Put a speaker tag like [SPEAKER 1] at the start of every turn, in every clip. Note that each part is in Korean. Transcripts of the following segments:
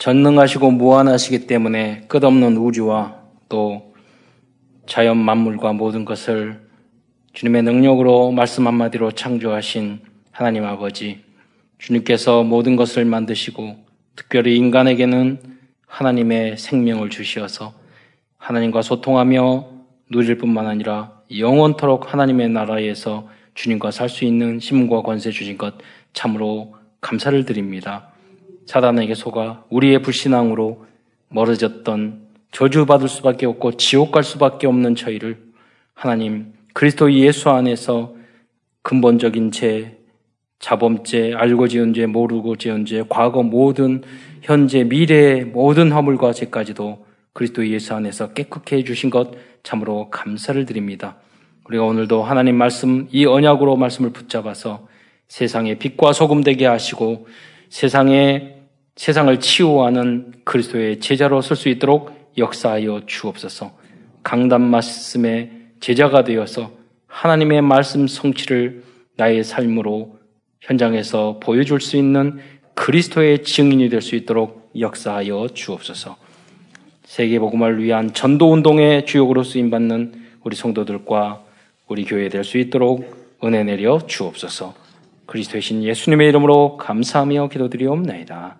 [SPEAKER 1] 전능하시고 무한하시기 때문에 끝없는 우주와 또 자연 만물과 모든 것을 주님의 능력으로 말씀 한마디로 창조하신 하나님 아버지, 주님께서 모든 것을 만드시고 특별히 인간에게는 하나님의 생명을 주시어서 하나님과 소통하며 누릴 뿐만 아니라 영원토록 하나님의 나라에서 주님과 살 수 있는 힘과 권세 주신 것 참으로 감사를 드립니다. 사단에게 속아 우리의 불신앙으로 멀어졌던 저주받을 수밖에 없고 지옥 갈 수밖에 없는 저희를 하나님 그리스도 예수 안에서 근본적인 죄, 자범죄, 알고 지은 죄, 모르고 지은 죄, 과거 모든 현재, 미래의 모든 허물과 죄까지도 그리스도 예수 안에서 깨끗게 해주신 것 참으로 감사를 드립니다. 우리가 오늘도 하나님 말씀, 이 언약으로 말씀을 붙잡아서 세상의 빛과 소금 되게 하시고 세상에 세상을 치유하는 그리스도의 제자로 설 수 있도록 역사하여 주옵소서. 강단 말씀의 제자가 되어서 하나님의 말씀 성취를 나의 삶으로 현장에서 보여줄 수 있는 그리스도의 증인이 될 수 있도록 역사하여 주옵소서. 세계복음을 위한 전도운동의 주역으로 쓰임받는 우리 성도들과 우리 교회 될 수 있도록 은혜 내려 주옵소서. 그리스도의 신 예수님의 이름으로 감사하며 기도드리옵나이다.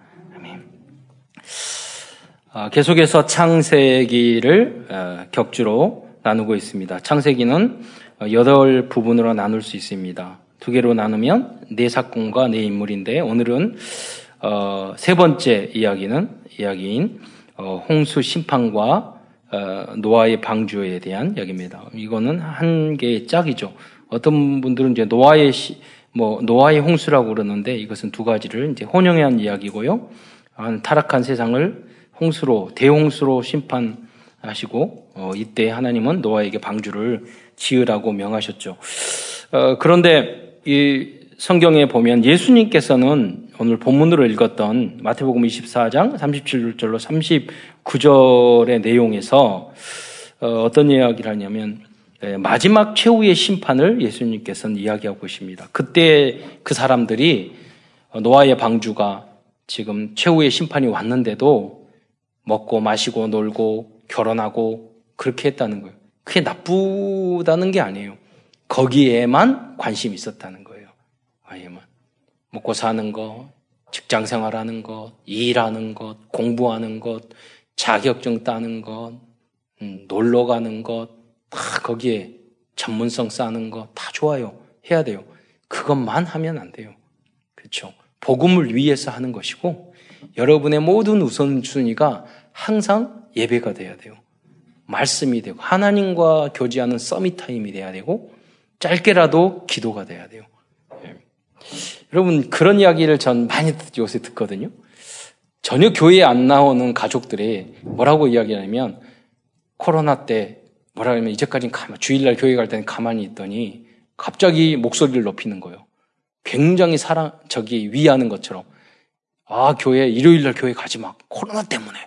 [SPEAKER 1] 아, 계속해서 창세기를 어, 격주로 나누고 있습니다. 창세기는 여덟 부분으로 나눌 수 있습니다. 두 개로 나누면 네 사건과 네 인물인데 오늘은 어, 세 번째 이야기는 이야기인 어, 홍수 심판과 어, 노아의 방주에 대한 이야기입니다. 이거는 한 개의 짝이죠. 어떤 분들은 이제 노아의 시, 뭐 노아의 홍수라고 그러는데 이것은 두 가지를 이제 혼용한 이야기고요. 한 타락한 세상을 홍수로 대홍수로 심판하시고 어, 이때 하나님은 노아에게 방주를 지으라고 명하셨죠. 어, 그런데 이 성경에 보면 예수님께서는 오늘 본문으로 읽었던 마태복음 24장 37절로 39절의 내용에서 어, 떤 이야기를 하냐면 예, 마지막 최후의 심판을 예수님께서는 이야기하고 계십니다. 그때 그 사람들이 노아의 방주가 지금 최후의 심판이 왔는데도 먹고 마시고 놀고 결혼하고 그렇게 했다는 거예요. 그게 나쁘다는 게 아니에요. 거기에만 관심이 있었다는 거예요. 아예만. 먹고 사는 것, 직장 생활하는 것, 일하는 것, 공부하는 것, 자격증 따는 것, 음, 놀러 가는 것, 다 거기에 전문성 쌓는 것 다 좋아요. 해야 돼요. 그것만 하면 안 돼요. 그렇죠. 복음을 위해서 하는 것이고 여러분의 모든 우선순위가 항상 예배가 돼야 돼요. 말씀이 되고 하나님과 교제하는 서밋 타임이 돼야 되고 짧게라도 기도가 돼야 돼요. 예. 여러분 그런 이야기를 전 많이 요새 듣거든요. 전혀 교회에 안 나오는 가족들이 뭐라고 이야기하냐면 코로나 때 뭐라 하면 이제까지는 가만, 주일날 교회 갈 때는 가만히 있더니 갑자기 목소리를 높이는 거예요. 굉장히 사랑, 저기 위하는 것처럼. 아, 교회, 일요일 날 교회 가지 마. 코로나 때문에.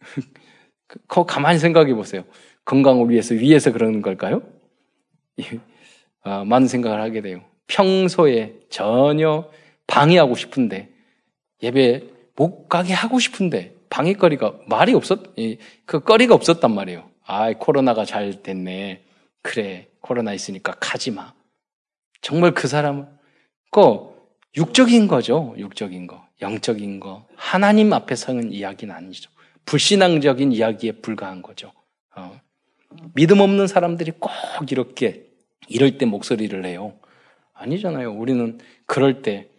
[SPEAKER 1] 그 가만히 생각해 보세요. 건강을 위해서, 위해서 그러는 걸까요? 아, 많은 생각을 하게 돼요. 평소에 전혀 방해하고 싶은데, 예배 못 가게 하고 싶은데, 방해거리가, 말이 없었, 그 거리가 없었단 말이에요. 아, 코로나가 잘 됐네. 그래, 코로나 있으니까 가지 마. 정말 그 사람은, 그, 육적인 거죠. 육적인 거. 영적인 거. 하나님 앞에 서는 이야기는 아니죠. 불신앙적인 이야기에 불과한 거죠. 어. 믿음 없는 사람들이 꼭 이렇게 이럴 때 목소리를 내요. 아니잖아요. 우리는 그럴 때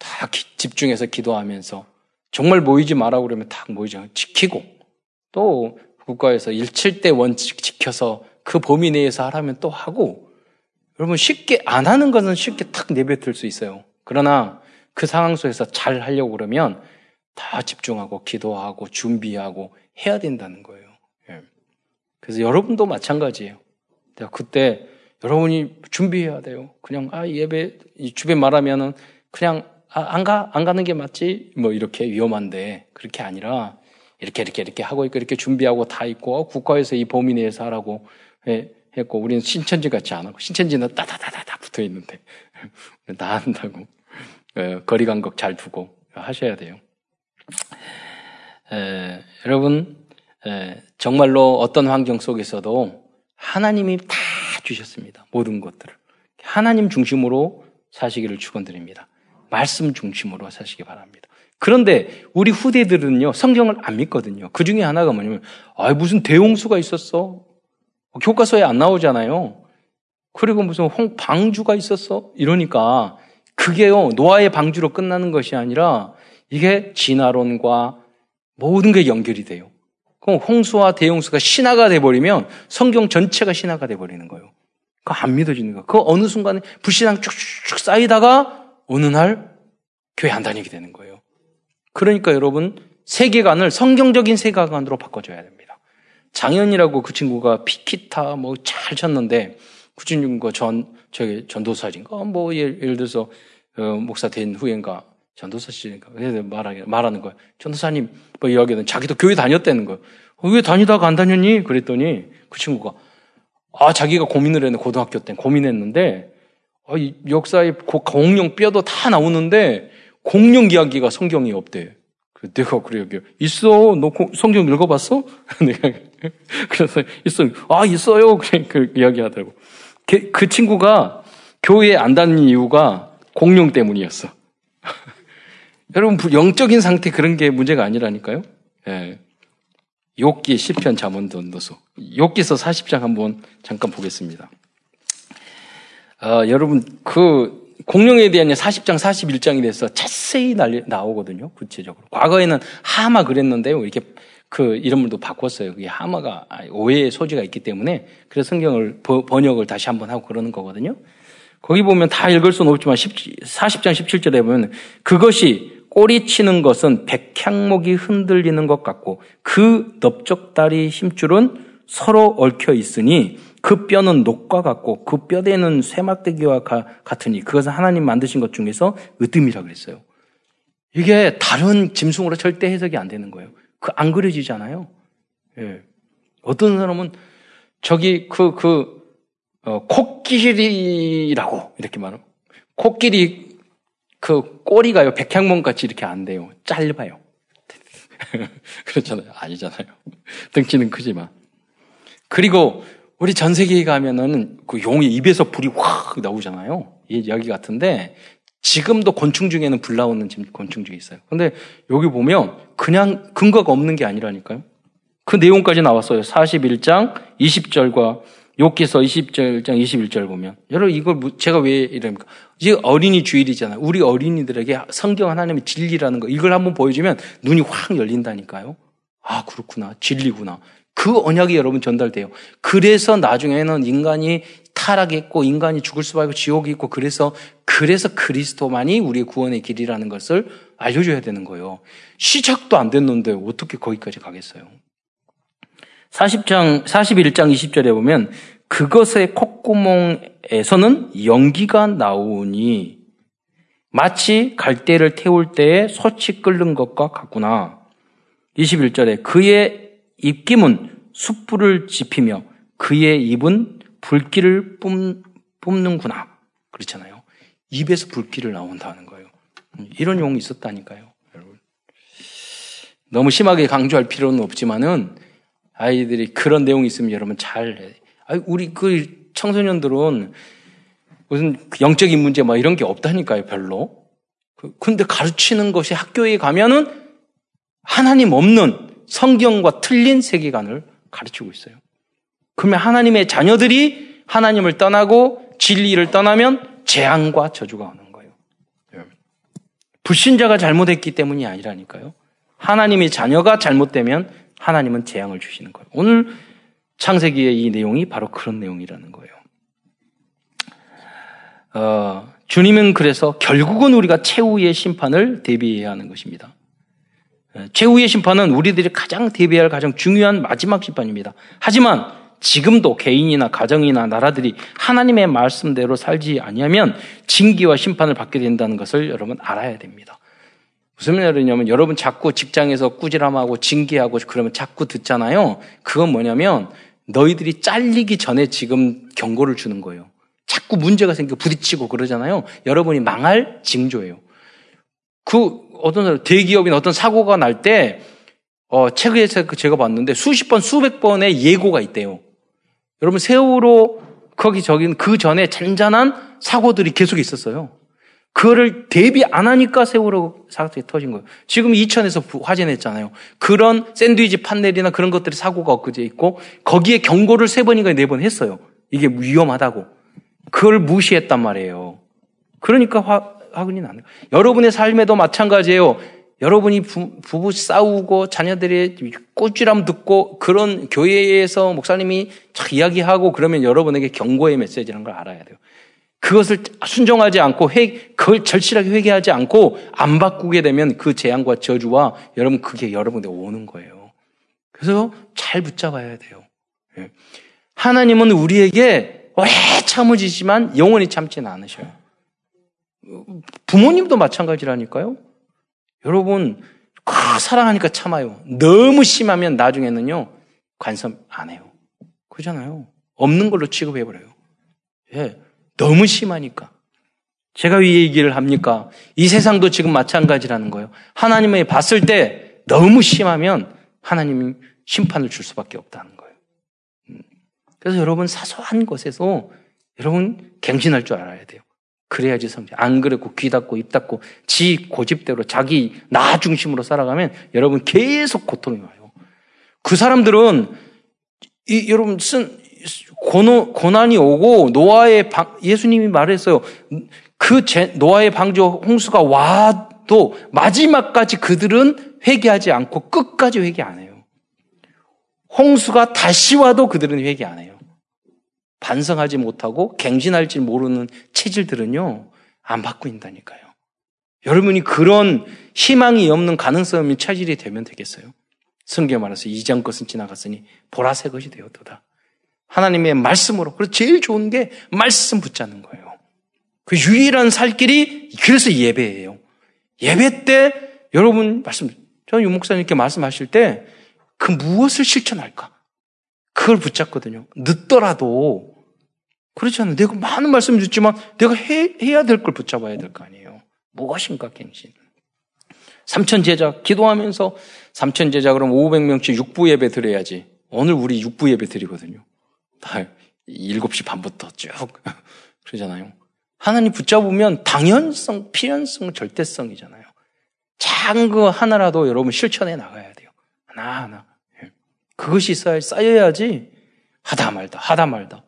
[SPEAKER 1] 다 집중해서 기도하면서 정말 모이지 마라 그러면 다 모이죠. 지키고 또 국가에서 일칠대 원칙 지켜서 그 범위 내에서 하라면 또 하고 여러분 쉽게 안 하는 것은 쉽게 탁 내뱉을 수 있어요. 그러나 그 상황 속에서 잘 하려고 그러면 다 집중하고 기도하고 준비하고 해야 된다는 거예요. 예. 그래서 여러분도 마찬가지예요. 그때 여러분이 준비해야 돼요. 그냥 아 예배 주변 말하면은 그냥 아, 안 가? 안 가는 게 맞지? 뭐 이렇게 위험한데 그렇게 아니라 이렇게 이렇게 이렇게 하고 있고 이렇게 준비하고 다 있고 국가에서 이 범위 내에서 하라고 해, 했고 우리는 신천지 같지 않고 신천지는 따다다다다 붙어 있는데 다 한다고 어, 거리 간격 잘 두고 하셔야 돼요. 에, 여러분 에, 정말로 어떤 환경 속에서도 하나님이 다 주셨습니다. 모든 것들을 하나님 중심으로 사시기를 축원드립니다. 말씀 중심으로 사시기 바랍니다. 그런데 우리 후대들은요 성경을 안 믿거든요. 그 중에 하나가 뭐냐면 아 무슨 대홍수가 있었어 교과서에 안 나오잖아요. 그리고 무슨 홍 방주가 있었어 이러니까 그게요 노아의 방주로 끝나는 것이 아니라 이게 진화론과 모든 게 연결이 돼요. 그럼 홍수와 대홍수가 신화가 돼버리면 성경 전체가 신화가 돼버리는 거예요. 그거 안 믿어지는 거예요. 그 어느 순간에 불신앙 쭉쭉 쌓이다가 어느 날 교회 안 다니게 되는 거예요. 그러니까 여러분 세계관을 성경적인 세계관으로 바꿔줘야 됩니다. 장현이라고 그 친구가 피키타 뭐 잘 쳤는데 그 친구가 전 저기 전도사인가 뭐 예를, 예를 들어서 어, 목사 된 후엔가 전도사시니까 말하게 말하는 거예요. 전도사님 뭐 이야기는 자기도 교회 다녔다는 거예요. 어, 왜 다니다가 안 다녔니? 그랬더니 그 친구가 아 자기가 고민을 했는데 고등학교 때 고민했는데 아, 역사에 공룡 뼈도 다 나오는데 공룡 이야기가 성경에 없대. 내가 그래요. 있어. 너 성경 읽어봤어? 내가 그래서 있어. 아 있어요. 그래 그 이야기하더라고. 그 친구가 교회에 안 다니는 이유가 공룡 때문이었어. 여러분 영적인 상태 그런 게 문제가 아니라니까요. 예. 욕기 시편 잠언도 넣어서 욕기서 40장 한번 잠깐 보겠습니다. 어, 여러분 그 공룡에 대한 40장 41장이 돼서 자세히 나오거든요. 구체적으로. 과거에는 하마 그랬는데요. 이렇게 그 이름을도 바꿨어요. 그게 하마가 오해의 소지가 있기 때문에 그래서 성경을 번역을 다시 한번 하고 그러는 거거든요. 거기 보면 다 읽을 수는 없지만 40장 17절에 보면 그것이 꼬리치는 것은 백향목이 흔들리는 것 같고 그 넓적다리 힘줄은 서로 얽혀 있으니 그 뼈는 녹과 같고 그 뼈대는 쇠막대기와 같으니 그것은 하나님 만드신 것 중에서 으뜸이라 그랬어요. 이게 다른 짐승으로 절대 해석이 안 되는 거예요. 그 안 그려지잖아요. 예. 어떤 사람은 저기 그, 그, 어, 코끼리라고 이렇게 말하면 코끼리 그 꼬리가요, 백향몽 같이 이렇게 안 돼요. 짧아요. 그렇잖아요. 아니잖아요. 덩치는 크지만. 그리고 우리 전 세계에 가면은 그 용이 입에서 불이 확 나오잖아요. 여기 같은데 지금도 곤충 중에는 불 나오는 곤충 중에 있어요. 근데 여기 보면 그냥 근거가 없는 게 아니라니까요. 그 내용까지 나왔어요. 41장 20절과 욕기서 20장 21절 보면 여러분 이걸 제가 왜 이럽니까? 이제 어린이 주일이잖아요. 우리 어린이들에게 성경 하나님의 진리라는 거 이걸 한번 보여주면 눈이 확 열린다니까요. 아 그렇구나 진리구나. 그 언약이 여러분 전달돼요. 그래서 나중에는 인간이 타락했고 인간이 죽을 수밖에 없고 지옥이 있고 그래서 그래서 그리스도만이 우리의 구원의 길이라는 것을 알려줘야 되는 거예요. 시작도 안 됐는데 어떻게 거기까지 가겠어요? 40장, 41장 20절에 보면 그것의 콧구멍에서는 연기가 나오니 마치 갈대를 태울 때에 솥이 끓는 것과 같구나. 21절에 그의 입김은 숯불을 지피며 그의 입은 불길을 뿜, 뿜는구나. 그렇잖아요. 입에서 불길을 나온다는 거예요. 이런 용이 있었다니까요. 여러분. 너무 심하게 강조할 필요는 없지만은 아이들이 그런 내용이 있으면 여러분 잘 해. 우리 그 청소년들은 무슨 영적인 문제 막 이런 게 없다니까요, 별로. 그, 근데 가르치는 것이 학교에 가면은 하나님 없는 성경과 틀린 세계관을 가르치고 있어요. 그러면 하나님의 자녀들이 하나님을 떠나고 진리를 떠나면 재앙과 저주가 오는 거예요. 불신자가 잘못했기 때문이 아니라니까요. 하나님의 자녀가 잘못되면 하나님은 재앙을 주시는 거예요. 오늘 창세기의 이 내용이 바로 그런 내용이라는 거예요. 어, 주님은 그래서 결국은 우리가 최후의 심판을 대비해야 하는 것입니다. 어, 최후의 심판은 우리들이 가장 대비할 가장 중요한 마지막 심판입니다. 하지만 지금도 개인이나 가정이나 나라들이 하나님의 말씀대로 살지 아니하면 징계와 심판을 받게 된다는 것을 여러분 알아야 됩니다. 무슨 말이냐면 여러분 자꾸 직장에서 꾸지람하고 징계하고 그러면 자꾸 듣잖아요. 그건 뭐냐면 너희들이 잘리기 전에 지금 경고를 주는 거예요. 자꾸 문제가 생겨 부딪히고 그러잖아요. 여러분이 망할 징조예요. 그 어떤 대기업이나 어떤 사고가 날 때 어, 책에서 그 제가 봤는데 수십 번, 수백 번의 예고가 있대요. 여러분, 세월호 거기 저기 그 전에 잔잔한 사고들이 계속 있었어요. 그거를 대비 안 하니까 세월호 사고가 터진 거예요. 지금 이천에서 화재 냈잖아요. 그런 샌드위치 판넬이나 그런 것들이 사고가 엊그제 있고 거기에 경고를 세 번인가 네 번 했어요. 이게 위험하다고. 그걸 무시했단 말이에요. 그러니까 화, 화근이 나는 거예요. 여러분의 삶에도 마찬가지예요. 여러분이 부, 부 싸우고 자녀들의 꼬쥐람 듣고 그런 교회에서 목사님이 착 이야기하고 그러면 여러분에게 경고의 메시지라는 걸 알아야 돼요. 그것을 순종하지 않고 회, 그걸 절실하게 회개하지 않고 안 바꾸게 되면 그 재앙과 저주와 여러분 그게 여러분에 오는 거예요. 그래서 잘 붙잡아야 돼요. 예. 하나님은 우리에게 오래 참으시지만 영원히 참지는 않으셔요. 부모님도 마찬가지라니까요. 여러분, 그 사랑하니까 참아요. 너무 심하면 나중에는요, 관심 안 해요. 그러잖아요. 없는 걸로 취급해버려요. 예. 너무 심하니까. 제가 왜 얘기를 합니까? 이 세상도 지금 마찬가지라는 거예요. 하나님의 봤을 때 너무 심하면 하나님이 심판을 줄 수밖에 없다는 거예요. 음. 그래서 여러분 사소한 것에서 여러분 갱신할 줄 알아야 돼요. 그래야지 성장. 안 그랬고 귀 닫고 입 닫고 지 고집대로 자기 나 중심으로 살아가면 여러분 계속 고통이 와요. 그 사람들은 이 여러분 쓴 고난, 이 오고 노아의 방, 예수님이 말했어요. 그 제, 노아의 방주 홍수가 와도 마지막까지 그들은 회개하지 않고 끝까지 회개 안 해요. 홍수가 다시 와도 그들은 회개 안 해요. 반성하지 못하고 갱신할 줄 모르는 체질들은요, 안 바꾼다니까요. 여러분이 그런 희망이 없는 가능성 없는 체질이 되면 되겠어요? 성경 말해서 이전 것은 지나갔으니 보라색 것이 되었도다. 하나님의 말씀으로. 그래서 제일 좋은 게 말씀 붙잡는 거예요. 그 유일한 살 길이 그래서 예배예요. 예배 때 여러분 말씀, 저는 유목사님께 말씀하실 때 그 무엇을 실천할까? 그걸 붙잡거든요. 늦더라도 그렇지 않아요. 내가 많은 말씀을 듣지만 내가 해, 해야 될 걸 붙잡아야 될 거 아니에요. 무엇인가 갱신. 삼천 제자 기도하면서 삼천 제자 그럼 500명씩 육부 예배 드려야지. 오늘 우리 육부 예배 드리거든요. 다 7시 반부터 쭉 그러잖아요. 하나님 붙잡으면 당연성, 필연성, 절대성이잖아요. 작은 거 하나라도 여러분 실천해 나가야 돼요. 하나하나. 예. 그것이 쌓여, 쌓여야지 하다 말다, 하다 말다.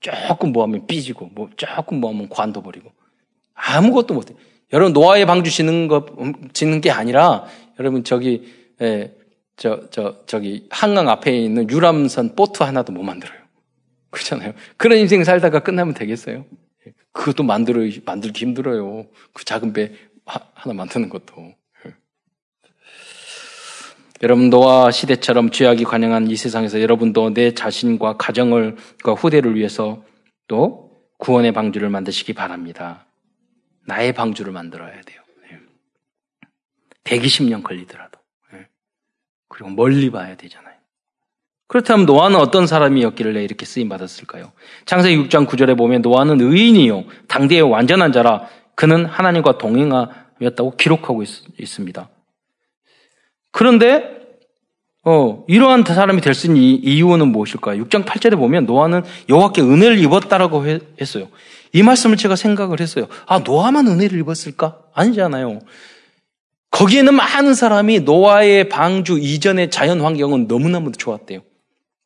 [SPEAKER 1] 조금 뭐 하면 삐지고, 뭐 조금 뭐 하면 관둬 버리고. 아무것도 못해. 여러분, 노아의 방주 짓는 거, 음, 짓는 게 아니라, 여러분, 저기, 예, 저, 저, 저기, 한강 앞에 있는 유람선 보트 하나도 못 만들어요. 그렇잖아요. 그런 인생 살다가 끝나면 되겠어요? 그것도 만들어, 만들기 힘들어요. 그 작은 배 하나 만드는 것도. 여러분, 노아 시대처럼 죄악이 관영한 이 세상에서 여러분도 내 자신과 가정을, 그 후대를 위해서 또 구원의 방주를 만드시기 바랍니다. 나의 방주를 만들어야 돼요. 120년 걸리더라도. 그리고 멀리 봐야 되잖아요. 그렇다면 노아는 어떤 사람이었길래 이렇게 쓰임 받았을까요? 창세기 6장 9절에 보면 노아는 의인이요 당대의 완전한 자라 그는 하나님과 동행하였다고 기록하고 있, 습니다 그런데 어, 이러한 사람이 될 수 있는 이유는 무엇일까요? 6장 8절에 보면 노아는 여호와께 은혜를 입었다라고 했어요. 이 말씀을 제가 생각을 했어요. 아, 노아만 은혜를 입었을까? 아니잖아요. 거기에는 많은 사람이 노아의 방주 이전의 자연 환경은 너무너무 좋았대요.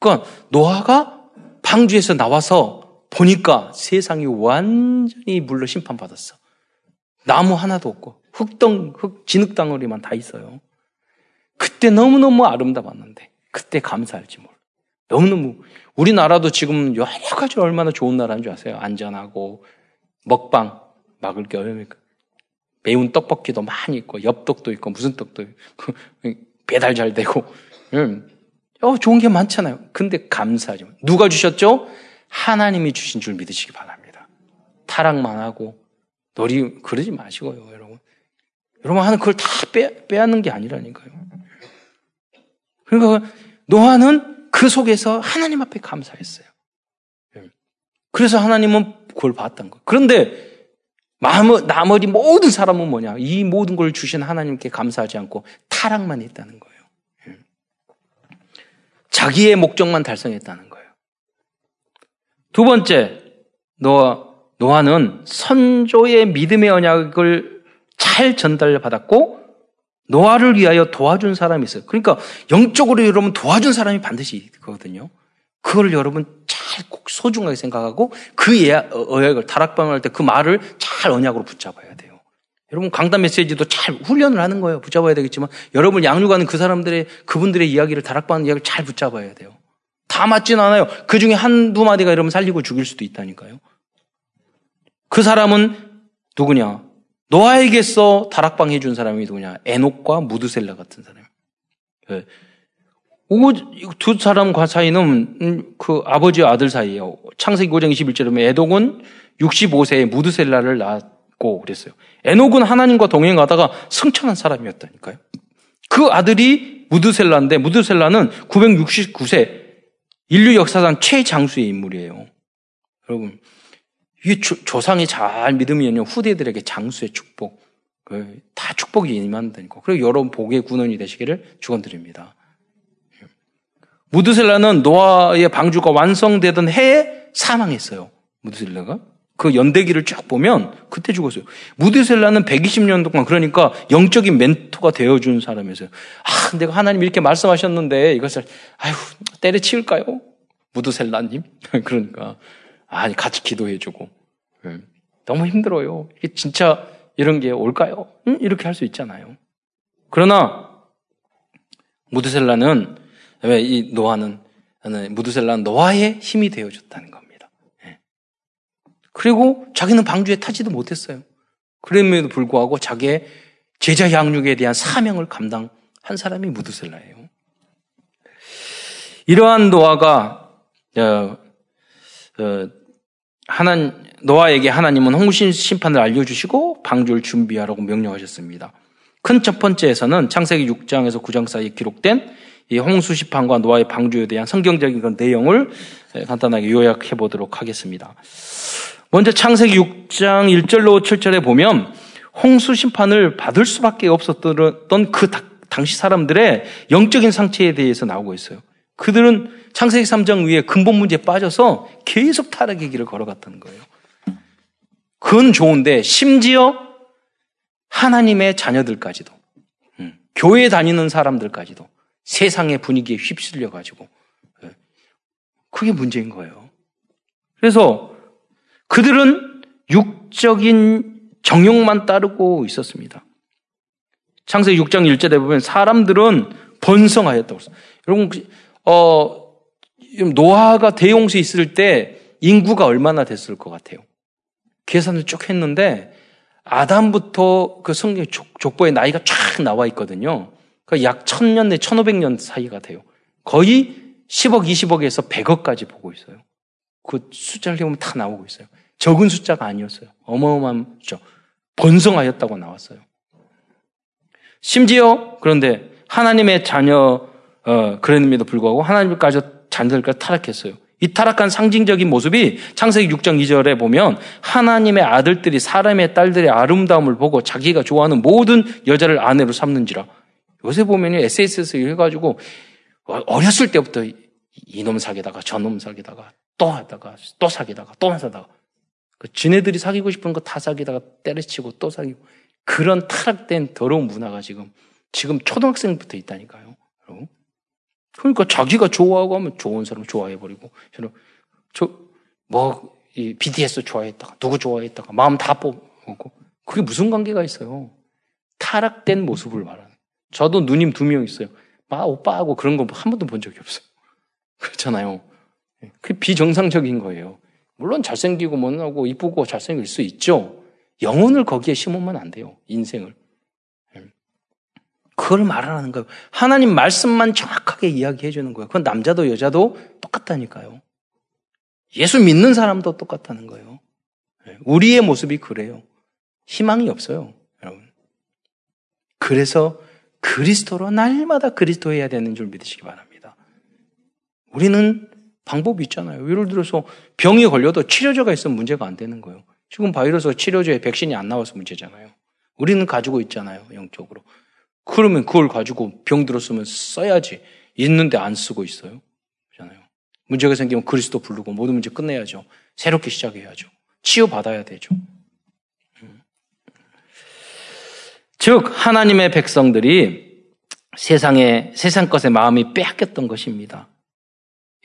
[SPEAKER 1] 그러니까 노아가 방주에서 나와서 보니까 세상이 완전히 물로 심판받았어. 나무 하나도 없고 흙덩 흙 진흙덩어리만 다 있어요. 그때 너무너무 아름다웠는데 그때 감사할지 몰라. 너무너무 우리나라도 지금 여러 가지 얼마나 좋은 나라인 줄 아세요? 안전하고 먹방 막을 게 얼마니까 매운 떡볶이도 많이 있고 엽떡도 있고 무슨 떡도 있고 배달 잘 되고 음. 어, 좋은 게 많잖아요. 근데 감사하죠. 누가 주셨죠? 하나님이 주신 줄 믿으시기 바랍니다. 타락만 하고, 놀이, 그러지 마시고요, 여러분. 여러분 하는 그걸 다 빼, 빼앗는 게 아니라니까요. 그러니까, 노아는 그 속에서 하나님 앞에 감사했어요. 그래서 하나님은 그걸 봤던 거예요. 그런데, 나머지 모든 사람은 뭐냐? 이 모든 걸 주신 하나님께 감사하지 않고 타락만 했다는 거예요. 자기의 목적만 달성했다는 거예요. 두 번째, 노아, 노아는 선조의 믿음의 언약을 잘 전달받았고 노아를 위하여 도와준 사람이 있어요. 그러니까 영적으로 여러분 도와준 사람이 반드시 있거든요. 그걸 여러분 잘 꼭 소중하게 생각하고 그 언약을 다락방을 할 때 그 말을 잘 언약으로 붙잡아야 돼요. 여러분 강단 메시지도 잘 훈련을 하는 거예요. 붙잡아야 되겠지만 여러분 양육하는 그 사람들의 그분들의 이야기를 다락방 이야기를 잘 붙잡아야 돼요. 다 맞진 않아요. 그 중에 한두 마디가 여러분 살리고 죽일 수도 있다니까요. 그 사람은 누구냐? 노아에게서 다락방 해준 사람이 누구냐? 에녹과 무드셀라 같은 사람. 네. 두 사람과 사이는 음, 그 아버지와 아들 사이예요. 창세기 5장 21절에 보면 에독은 65세에 무드셀라를 낳았 고 그랬어요. 에녹은 하나님과 동행하다가 승천한 사람이었다니까요. 그 아들이 무드셀라인데 무드셀라는 969세 인류 역사상 최장수의 인물이에요. 여러분 이 조상이 잘 믿으면요 후대들에게 장수의 축복, 그다 축복이 임한다니까. 그리고 여러분 복의 군원이 되시기를 축원드립니다. 무드셀라는 노아의 방주가 완성되던 해에 사망했어요. 무드셀라가 그 연대기를 쭉 보면 그때 죽었어요. 무드셀라는 120년 동안 그러니까 영적인 멘토가 되어준 사람이었어요. 아, 내가 하나님 이렇게 말씀하셨는데 이것을 아유 때려치울까요? 무드셀라님 그러니까 아니, 같이 기도해주고. 예. 너무 힘들어요. 이게 진짜 이런 게 올까요? 응? 이렇게 할 수 있잖아요. 그러나, 무드셀라는, 왜 이 노아는, 무드셀라는 노아의 힘이 되어줬다는 겁니다. 예. 그리고 자기는 방주에 타지도 못했어요. 그럼에도 불구하고 자기의 제자 양육에 대한 사명을 감당한 사람이 무드셀라예요. 이러한 노아가 어, 어, 하나 노아에게 하나님은 홍신 심판을 알려주시고 방주를 준비하라고 명령하셨습니다. 큰 첫 번째에서는 창세기 6장에서 9장 사이에 기록된 이 홍수 심판과 노아의 방주에 대한 성경적인 그 내용을 간단하게 요약해 보도록 하겠습니다. 먼저 창세기 6장 1절로 7절에 보면 홍수 심판을 받을 수밖에 없었던 그 당시 사람들의 영적인 상태에 대해서 나오고 있어요. 그들은 창세기 3장 위에 근본 문제에 빠져서 계속 타락의 길을 걸어갔다는 거예요. 그건 좋은데 심지어 하나님의 자녀들까지도 음, 교회 다니는 사람들까지도 세상의 분위기에 휩쓸려 가지고 예, 그게 문제인 거예요. 그래서 그들은 육적인 정욕만 따르고 있었습니다. 창세기 6장 1절에 보면 사람들은 번성하였다고 했어요. 여러분 어, 노아가 대용수 있을 때 인구가 얼마나 됐을 것 같아요? 계산을 쭉 했는데 아담부터 그 성경 족보의 나이가 쫙 나와 있거든요. 그러니까 약 1000년 내 1500년 사이가 돼요. 거의 10억, 20억에서 100억까지 보고 있어요. 그 숫자를 해보면 다 나오고 있어요. 적은 숫자가 아니었어요. 어마어마한 숫자. 번성하였다고 나왔어요. 심지어 그런데 하나님의 자녀 어, 그랬음에도 불구하고 하나님까지 자녀들까지 타락했어요. 이 타락한 상징적인 모습이 창세기 6장 2절에 보면 하나님의 아들들이 사람의 딸들의 아름다움을 보고 자기가 좋아하는 모든 여자를 아내로 삼는지라. 요새 보면 SSS 해가지고 어렸을 때부터 이놈 사귀다가 저놈 사귀다가 또 하다가 또 사귀다가 또 하다가 그 지네들이 사귀고 싶은 거 다 사귀다가 때려치고 또 사귀고 그런 타락된 더러운 문화가 지금 지금 초등학생부터 있다니까요. 여러분. 그러니까 자기가 좋아하고 하면 좋은 사람 좋아해 버리고, 저는, 저, 뭐, 이 BTS 좋아했다가, 누구 좋아했다가, 마음 다 뽑고, 그게 무슨 관계가 있어요? 타락된 모습을 말하는. 저도 누님 두 명 있어요. 막 오빠하고 그런 거 한 번도 본 적이 없어요. 그렇잖아요. 그게 비정상적인 거예요. 물론 잘생기고 못나고 이쁘고 잘생길 수 있죠. 영혼을 거기에 심으면 안 돼요. 인생을. 그걸 말하는 거예요. 하나님 말씀만 정확하게 이야기해 주는 거예요. 그건 남자도 여자도 똑같다니까요. 예수 믿는 사람도 똑같다는 거예요. 네, 우리의 모습이 그래요. 희망이 없어요, 여러분. 그래서 그리스도로 날마다 그리스도 해야 되는 줄 믿으시기 바랍니다. 우리는 방법이 있잖아요. 예를 들어서 병이 걸려도 치료제가 있으면 문제가 안 되는 거예요. 지금 바이러스 치료제에 백신이 안 나와서 문제잖아요. 우리는 가지고 있잖아요, 영적으로. 그러면 그걸 가지고 병 들었으면 써야지. 있는데 안 쓰고 있어요. 그렇잖아요. 문제가 생기면 그리스도 부르고 모든 문제 끝내야죠. 새롭게 시작해야죠. 치유받아야 되죠. 즉, 하나님의 백성들이 세상에, 세상 것에 마음이 빼앗겼던 것입니다.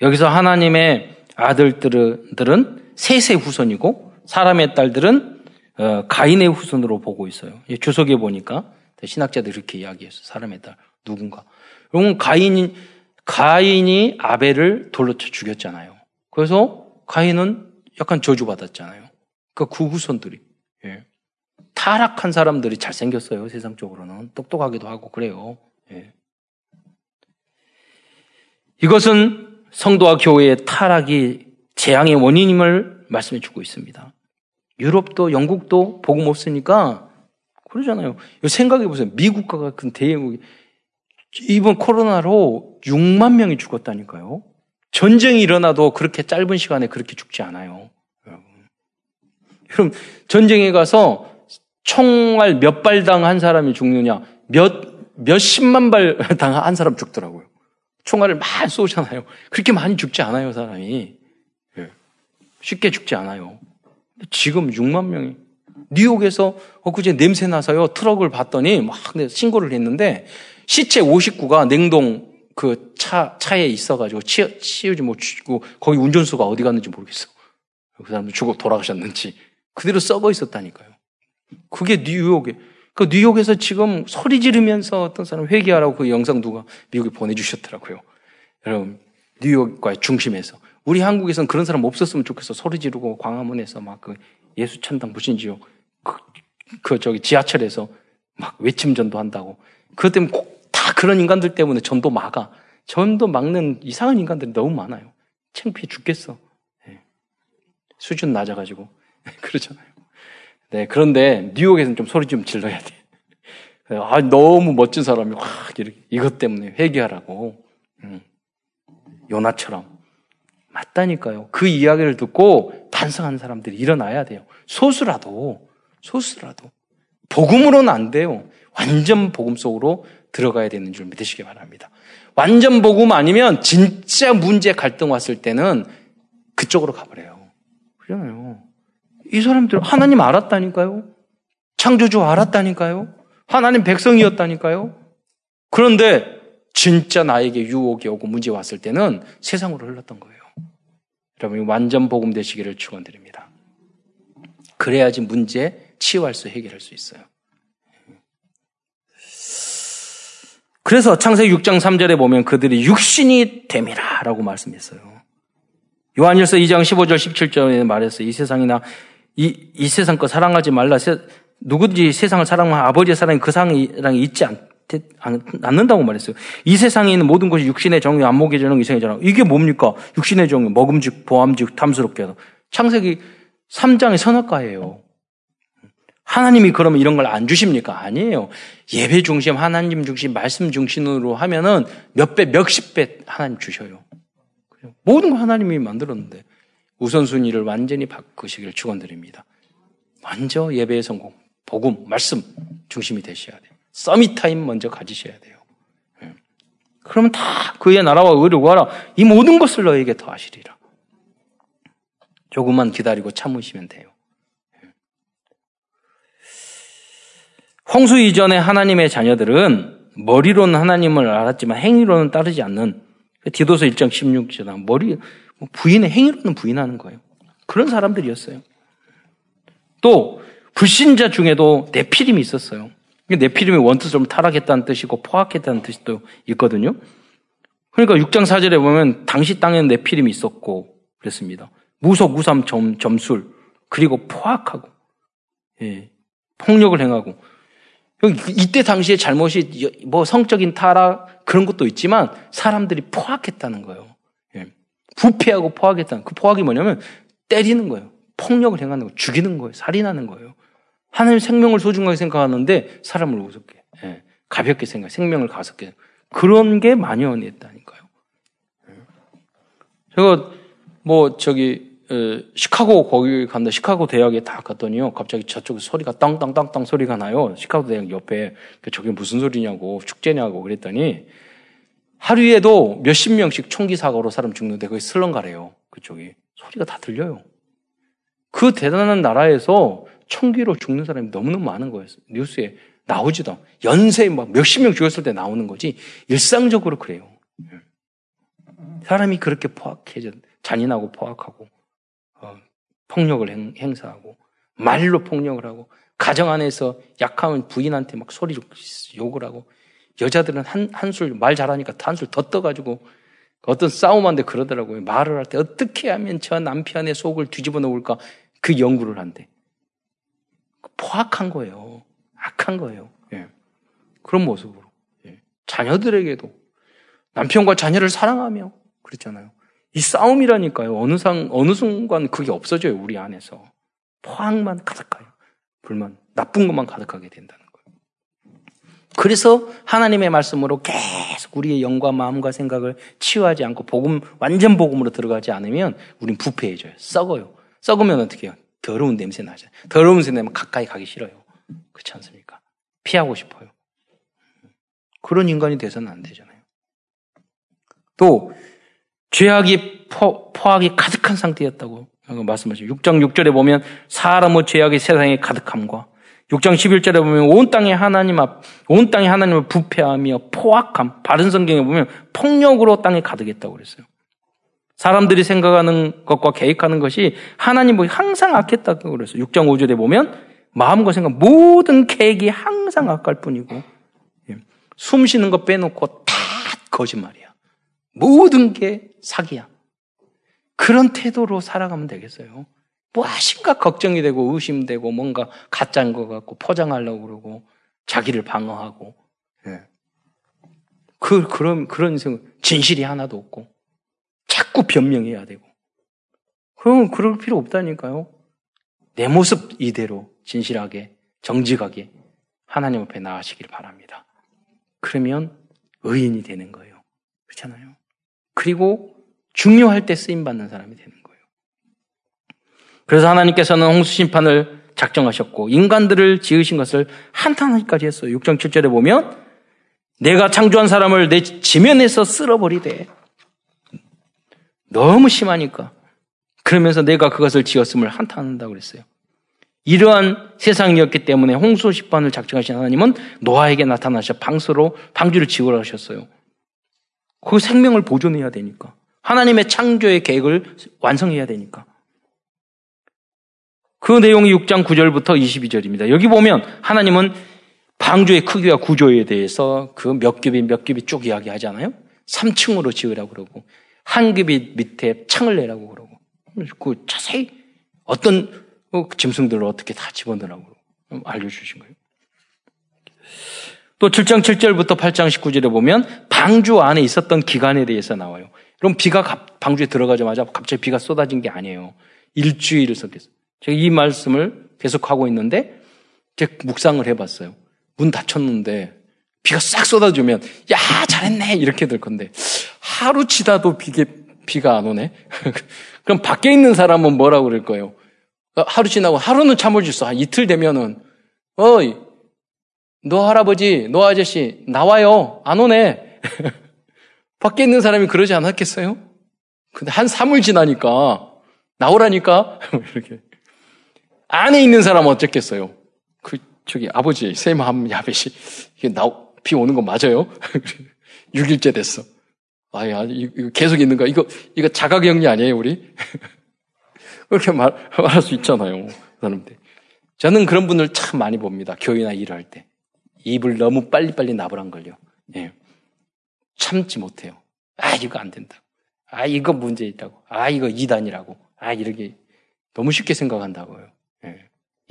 [SPEAKER 1] 여기서 하나님의 아들들은 셋의 후손이고, 사람의 딸들은 어, 가인의 후손으로 보고 있어요. 주석에 보니까 신학자들이 이렇게 이야기했어요. 사람의 딸 누군가. 그럼 가인이 가인이 아벨을 돌로 쳐 죽였잖아요. 그래서 가인은 약간 저주받았잖아요. 그러니까 그 후손들이 예. 타락한 사람들이 잘생겼어요. 세상적으로는 똑똑하기도 하고 그래요. 예. 이것은 성도와 교회의 타락이 재앙의 원인임을 말씀해 주고 있습니다. 유럽도 영국도 복음 없으니까 그러잖아요. 생각해 보세요. 미국과 같은 대형국이 이번 코로나로 6만 명이 죽었다니까요. 전쟁이 일어나도 그렇게 짧은 시간에 그렇게 죽지 않아요. 여러분, 전쟁에 가서 총알 몇 발 당 한 사람이 죽느냐? 몇, 몇십만 발 당 한 사람 죽더라고요. 총알을 많이 쏘잖아요. 그렇게 많이 죽지 않아요, 사람이. 예. 쉽게 죽지 않아요. 지금 6만 명이. 뉴욕에서 엊그제 냄새 나서요. 트럭을 봤더니 막 신고를 했는데 시체 59가 냉동 그 차, 차에 있어가지고 치, 치우지 못치고 거기 운전수가 어디 갔는지 모르겠어. 그 사람도 죽어 돌아가셨는지. 그대로 썩어 있었다니까요. 그게 뉴욕에. 그 뉴욕에서 지금 소리 지르면서 어떤 사람 회개하라고 그 영상 누가 미국에 보내주셨더라고요. 여러분, 뉴욕과의 중심에서. 우리 한국에서는 그런 사람 없었으면 좋겠어. 소리 지르고 광화문에서 막 그 예수 천당 무신지요. 그, 그 저기 지하철에서 막 외침 전도 한다고. 그것 때문에 꼭 다 그런 인간들 때문에 전도 막아. 전도 막는 이상한 인간들이 너무 많아요. 창피해 죽겠어. 네. 수준 낮아가지고. 그러잖아요. 네, 그런데 뉴욕에서는 좀 소리 좀 질러야 돼. 아, 너무 멋진 사람이 확 이렇게 이것 때문에 회개하라고. 음. 요나처럼. 맞다니까요. 그 이야기를 듣고 반성하는 사람들이 일어나야 돼요. 소수라도, 소수라도. 복음으로는 안 돼요. 완전 복음 속으로 들어가야 되는 줄 믿으시기 바랍니다. 완전 복음 아니면 진짜 문제 갈등 왔을 때는 그쪽으로 가버려요. 그러잖아요. 이 사람들 하나님 알았다니까요. 창조주 알았다니까요. 하나님 백성이었다니까요. 그런데 진짜 나에게 유혹이 오고 문제 왔을 때는 세상으로 흘렀던 거예요. 여러분 완전 복음 되시기를 축원드립니다. 그래야지 문제 치유할 수 해결할 수 있어요. 그래서 창세기 6장 3절에 보면 그들이 육신이 됨이라라고 말씀했어요. 요한일서 2장 15절 17절에 말했어요. 이 세상이나 이, 이 세상 거 사랑하지 말라. 세, 누구든지 세상을 사랑하면 아버지의 사랑이 그 사랑이랑 있지 않, 않는다고 말했어요. 이 세상에 있는 모든 것이 육신의 정의, 안목의 정의, 이성의 정의. 이게 뭡니까? 육신의 정의, 먹음직, 보암직, 탐스럽게 하다. 창세기 3장의 선악과예요. 하나님이 그러면 이런 걸 안 주십니까? 아니에요. 예배 중심, 하나님 중심, 말씀 중심으로 하면은 몇 배, 몇십 배 하나님 주셔요. 모든 거 하나님이 만들었는데 우선순위를 완전히 바꾸시기를 축원드립니다. 먼저 예배의 성공, 복음, 말씀 중심이 되셔야 돼요. 서밋 타임 먼저 가지셔야 돼요. 예. 그러면 다 그의 나라와 의를 구하라. 이 모든 것을 너에게 더하시리라. 조금만 기다리고 참으시면 돼요. 예. 홍수 이전에 하나님의 자녀들은 머리로는 하나님을 알았지만 행위로는 따르지 않는 디도서 1장 16절 머리 뭐 부인의 행위로는 부인하는 거예요. 그런 사람들이었어요. 또 불신자 중에도 내피림이 있었어요. 내피림의 원뜻으로 타락했다는 뜻이고 포악했다는 뜻도 있거든요. 그러니까 6장 4절에 보면 당시 땅에는 내피림이 있었고 그랬습니다. 무속, 무삼, 점, 점술 그리고 포악하고 예, 폭력을 행하고 이때 당시에 잘못이 뭐 성적인 타락 그런 것도 있지만 사람들이 포악했다는 거예요. 예, 부패하고 포악했다는 그 포악이 뭐냐면 때리는 거예요. 폭력을 행하는 거, 죽이는 거예요. 살인하는 거예요. 하나님 생명을 소중하게 생각하는데 사람을 우습게, 예, 가볍게 생각, 생명을 가볍게 그런 게 만연했다니까요. 예. 제가 뭐 저기 에, 시카고 거기 간다. 시카고 대학에 다 갔더니요. 갑자기 저쪽에 소리가 땅땅땅땅 소리가 나요. 시카고 대학 옆에 그 저게 무슨 소리냐고 축제냐고 그랬더니 하루에도 몇십 명씩 총기 사고로 사람 죽는데 거기 슬렁가래요. 그쪽이 소리가 다 들려요. 그 대단한 나라에서 총기로 죽는 사람이 너무너무 많은 거예요. 뉴스에 나오지도 연쇄 막 몇십 명 죽었을 때 나오는 거지 일상적으로 그래요. 사람이 그렇게 포악해져 잔인하고 포악하고 어, 폭력을 행, 사하고 말로 폭력을 하고 가정 안에서 약하면 부인한테 막 소리로 욕을 하고 여자들은 한, 한술 말 잘하니까 한술 더 떠가지고 어떤 싸움한데 그러더라고요. 말을 할 때 어떻게 하면 저 남편의 속을 뒤집어 놓을까 그 연구를 한대. 포악한 거예요. 악한 거예요. 예. 그런 모습으로. 예. 자녀들에게도 남편과 자녀를 사랑하며 그랬잖아요. 이 싸움이라니까요. 어느 상, 어느 순간 그게 없어져요. 우리 안에서. 포악만 가득해요. 불만, 나쁜 것만 가득하게 된다는. 그래서 하나님의 말씀으로 계속 우리의 영과 마음과 생각을 치유하지 않고 복음, 완전 복음으로 들어가지 않으면 우린 부패해져요. 썩어요. 썩으면 어떻게 해요? 더러운 냄새 나죠. 더러운 냄새 나면 가까이 가기 싫어요. 그렇지 않습니까? 피하고 싶어요. 그런 인간이 돼서는 안 되잖아요. 또 죄악이 포, 포악이 가득한 상태였다고 말씀하시죠. 6장 6절에 보면 사람의 죄악이 세상에 가득함과 6장 11절에 보면 온 땅에 하나님 앞, 온 땅에 하나님을 부패하며 포악함, 바른 성경에 보면 폭력으로 땅에 가득했다고 그랬어요. 사람들이 생각하는 것과 계획하는 것이 하나님보기 항상 악했다고 그랬어요. 6장 5절에 보면 마음과 생각 모든 계획이 항상 악할 뿐이고 예, 숨 쉬는 거 빼놓고 다 거짓말이야. 모든 게 사기야. 그런 태도로 살아가면 되겠어요. 뭐 걱정이 되고 의심되고 뭔가 가짜인 것 같고 포장하려고 그러고 자기를 방어하고 예. 그 그런 그런 진실이 하나도 없고 자꾸 변명해야 되고 그럼 그럴 필요 없다니까요. 내 모습 이대로 진실하게 정직하게 하나님 앞에 나가시길 바랍니다. 그러면 의인이 되는 거예요. 그렇잖아요. 그리고 중요할 때 쓰임 받는 사람이 되는. 그래서 하나님께서는 홍수 심판을 작정하셨고 인간들을 지으신 것을 한탄하기까지 했어요. 6장 7절에 보면 내가 창조한 사람을 내 지면에서 쓸어버리되 너무 심하니까 그러면서 내가 그것을 지었음을 한탄한다고 그랬어요. 이러한 세상이었기 때문에 홍수 심판을 작정하신 하나님은 노아에게 나타나셔 방수로 방주를 지으라 하셨어요. 그 생명을 보존해야 되니까. 하나님의 창조의 계획을 완성해야 되니까. 그 내용이 6장 9절부터 22절입니다. 여기 보면 하나님은 방주의 크기와 구조에 대해서 그 몇 겹이 몇 겹이 쭉 이야기하잖아요. 3층으로 지으라고 그러고 한 겹이 밑에 창을 내라고 그러고 그 자세히 어떤 짐승들을 어떻게 다 집어넣으라고 알려주신 거예요. 또 7장 7절부터 8장 19절에 보면 방주 안에 있었던 기간에 대해서 나와요. 그럼 비가 방주에 들어가자마자 갑자기 비가 쏟아진 게 아니에요. 일주일을 썼겠어요. 제가 이 말씀을 계속하고 있는데 제가 묵상을 해봤어요. 문 닫혔는데 비가 싹 쏟아주면 야 잘했네 이렇게 될 건데 하루 치다도 비게, 비가 안 오네. 그럼 밖에 있는 사람은 뭐라고 그럴 거예요? 어, 하루 지나고 하루는 참을 수 있어. 이틀 되면은 어이 너 할아버지, 너 아저씨, 나와요. 안 오네. 밖에 있는 사람이 그러지 않았겠어요? 근데 한 3일 지나니까, 나오라니까? 이렇게. 안에 있는 사람은 어쨌겠어요? 그, 저기, 아버지, 세마함 야벳이, 이게 나, 비 오는 거 맞아요? 6일째 됐어. 아야, 이거 계속 있는 거. 이거, 이거 자가격리 아니에요, 우리? 그렇게 말, 말할 수 있잖아요. 사람들. 저는 그런 분들 참 많이 봅니다. 교회나 일할 때. 입을 너무 빨리빨리 나부란 걸요. 예. 참지 못해요. 아, 이거 안 된다. 아, 이거 문제 있다고. 아, 이거 이단이라고. 아, 이렇게 너무 쉽게 생각한다고요.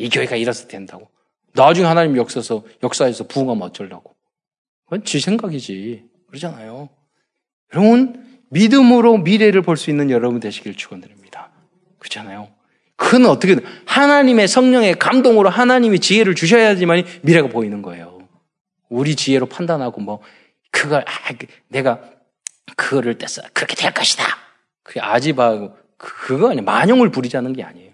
[SPEAKER 1] 예. 이 교회가 이래서 된다고. 나중에 하나님 역사서, 역사에서 부흥하면 어쩌려고. 그건 지 생각이지. 그러잖아요. 여러분, 믿음으로 미래를 볼 수 있는 여러분 되시길 축원드립니다. 그렇잖아요. 그건 어떻게 하나님의 성령의 감동으로 하나님이 지혜를 주셔야지만 미래가 보이는 거예요. 우리 지혜로 판단하고 뭐 그걸 아, 그 내가 그거를 뗐어 그렇게 될 것이다. 그게 그, 그거 아니에요. 만용을 부리자는 게 아니에요.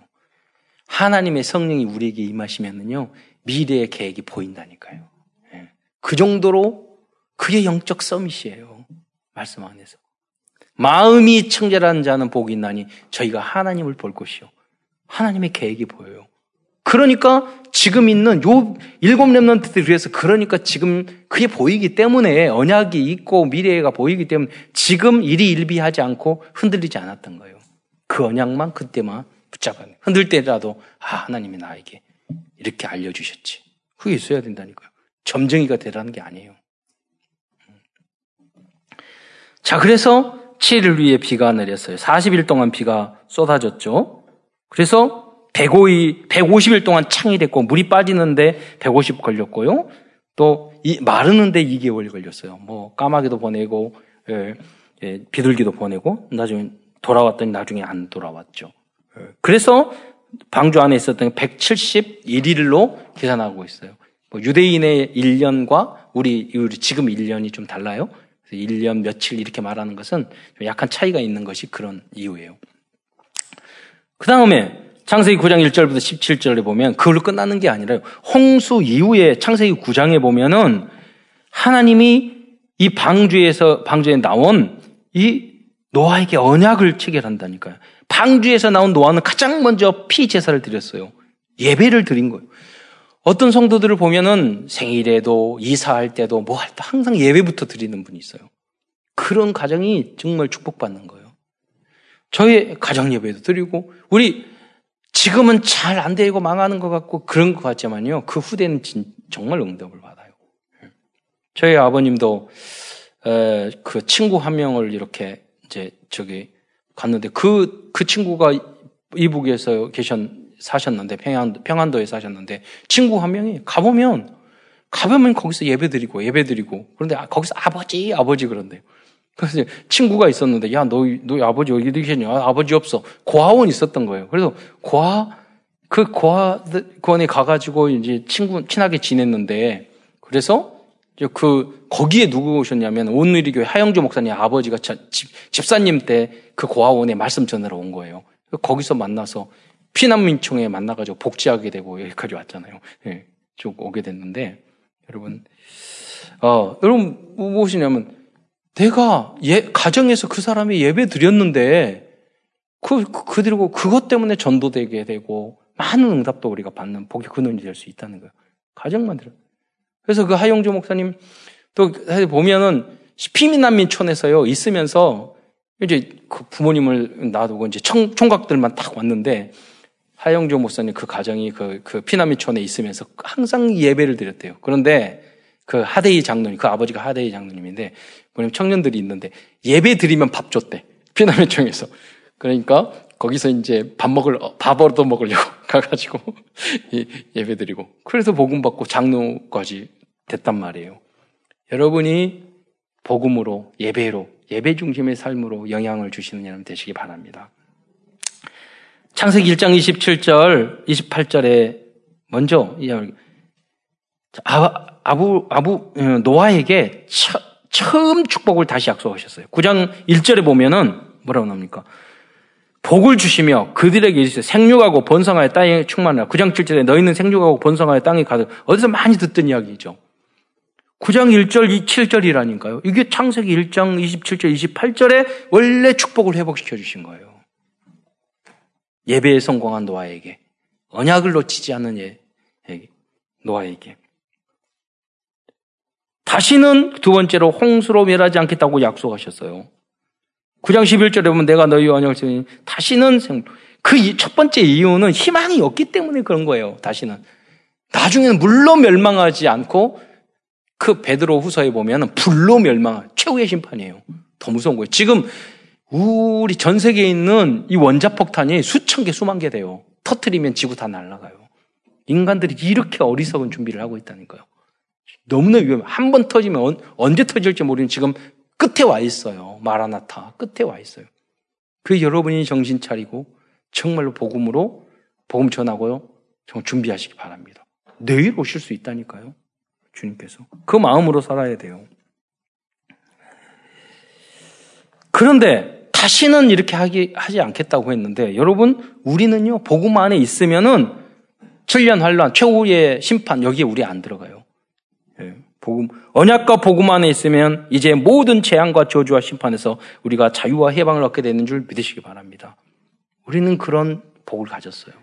[SPEAKER 1] 하나님의 성령이 우리에게 임하시면은요, 미래의 계획이 보인다니까요. 예. 그 정도로 그게 영적 서밋이에요. 말씀 안에서. 마음이 청결한 자는 복이 있나니 저희가 하나님을 볼 것이요. 하나님의 계획이 보여요. 그러니까 지금 있는 요 일곱 렘넌트들이 그래서 그러니까 지금 그게 보이기 때문에 언약이 있고 미래가 보이기 때문에 지금 일이 일비하지 않고 흔들리지 않았던 거예요. 그 언약만 그때만 붙잡아요. 흔들 때라도 아 하나님이 나에게 이렇게 알려주셨지. 그게 있어야 된다니까요. 점쟁이가 되라는 게 아니에요. 자 그래서 7일 위에 비가 내렸어요. 40일 동안 비가 쏟아졌죠. 그래서 105일, 150일 동안 창이 됐고 물이 빠지는데 150 걸렸고요. 또 이, 마르는데 2개월 걸렸어요. 뭐 까마귀도 보내고 예, 예, 비둘기도 보내고 나중에 돌아왔더니 나중에 안 돌아왔죠. 예, 그래서 방주 안에 있었던 171일로 계산하고 있어요. 뭐 유대인의 1년과 우리, 우리 지금 1년이 좀 달라요. 1년 며칠 이렇게 말하는 것은 약간 차이가 있는 것이 그런 이유예요. 그 다음에 창세기 9장 1절부터 17절에 보면 그걸로 끝나는 게 아니라요. 홍수 이후에 창세기 9장에 보면은 하나님이 이 방주에서 방주에 나온 이 노아에게 언약을 체결한다니까요. 방주에서 나온 노아는 가장 먼저 피 제사를 드렸어요. 예배를 드린 거예요. 어떤 성도들을 보면은 생일에도 이사할 때도 뭐 할 때 항상 예배부터 드리는 분이 있어요. 그런 가정이 정말 축복받는 거예요. 저희 가정 예배도 드리고 우리 지금은 잘 안 되고 망하는 것 같고 그런 것 같지만요. 그 후대는 진, 정말 응답을 받아요. 저희 아버님도 에, 그 친구 한 명을 이렇게 이제 저기 갔는데 그, 그 친구가 이북에서 계셨, 사셨는데, 평안, 평안도에 사셨는데, 친구 한 명이 가보면, 가보면 거기서 예배 드리고, 예배 드리고, 그런데 아, 거기서 아버지, 아버지 그런데요. 그래서 친구가 있었는데, 야, 너, 너 아버지 어디 계시냐? 아, 버지 없어. 고아원 있었던 거예요. 그래서 고아, 그 고아원에 가가지고 이제 친구, 친하게 지냈는데, 그래서 그, 거기에 누구 오셨냐면, 온누리 교회 하영주 목사님 아버지가 집, 집사님 때 그 고아원에 말씀 전하러 온 거예요. 거기서 만나서 피난민총회 만나가지고 복지하게 되고 여기까지 왔잖아요. 예, 쭉 오게 됐는데, 여러분, 어, 여러분, 무엇이냐면, 내가 예, 가정에서 그 사람이 예배 드렸는데 그, 그, 그리고 그것 때문에 전도되게 되고 많은 응답도 우리가 받는 복의 근원이 될 수 있다는 거예요. 가정만 들어. 그래서 그 하용주 목사님 또 보면은 피민난민촌에서요 있으면서 이제 그 부모님을 놔두고 이제 청, 총각들만 딱 왔는데 하영조 목사님 그 가정이 그, 그 피난민촌에 있으면서 항상 예배를 드렸대요. 그런데 그 하대희 장로님, 그 아버지가 하대희 장로님인데 뭐냐면 청년들이 있는데 예배 드리면 밥 줬대. 피난민청에서. 그러니까 거기서 이제 밥 먹을, 밥 얻어 먹으려고 가가지고 예배 드리고. 그래서 복음 받고 장로까지 됐단 말이에요. 여러분이 복음으로, 예배로, 예배 중심의 삶으로 영향을 주시는 여러분 되시기 바랍니다. 창세기 1장 27절, 28절에 먼저 아, 아부, 아부, 어, 노아에게 첫, 처음 축복을 다시 약속하셨어요. 9장 1절에 보면은 뭐라고 나옵니까? 복을 주시며 그들에게 이르시되 생육하고 번성하여 땅에 충만하라. 9장 7절에 너희는 생육하고 번성하여 땅에 가득 어디서 많이 듣던 이야기죠. 9장 1절, 7절이라니까요. 이게 창세기 1장 27절, 28절에 원래 축복을 회복시켜 주신 거예요. 예배에 성공한 노아에게. 언약을 놓치지 않는 예, 노아에게. 다시는 두 번째로 홍수로 멸하지 않겠다고 약속하셨어요. 9장 11절에 보면 내가 너희 언약을 쓰니 다시는 생, 그 첫 번째 이유는 희망이 없기 때문에 그런 거예요. 다시는. 나중에는 물로 멸망하지 않고 그 베드로 후서에 보면 불로 멸망, 최후의 심판이에요. 더 무서운 거예요. 지금 우리 전 세계에 있는 이 원자폭탄이 수천 개, 수만 개 돼요. 터트리면 지구 다 날아가요. 인간들이 이렇게 어리석은 준비를 하고 있다니까요. 너무나 위험해. 한 번 터지면 언제 터질지 모르는 지금 끝에 와 있어요. 마라나타. 끝에 와 있어요. 그 여러분이 정신 차리고 정말로 복음으로 복음 전하고요. 정말 준비하시기 바랍니다. 내일 오실 수 있다니까요. 주님께서. 그 마음으로 살아야 돼요. 그런데 다시는 이렇게 하기, 하지 않겠다고 했는데, 여러분, 우리는요, 복음 안에 있으면은, 7년 환란, 최후의 심판, 여기에 우리 안 들어가요. 예, 복음, 언약과 복음 안에 있으면, 이제 모든 재앙과 저주와 심판에서 우리가 자유와 해방을 얻게 되는 줄 믿으시기 바랍니다. 우리는 그런 복을 가졌어요.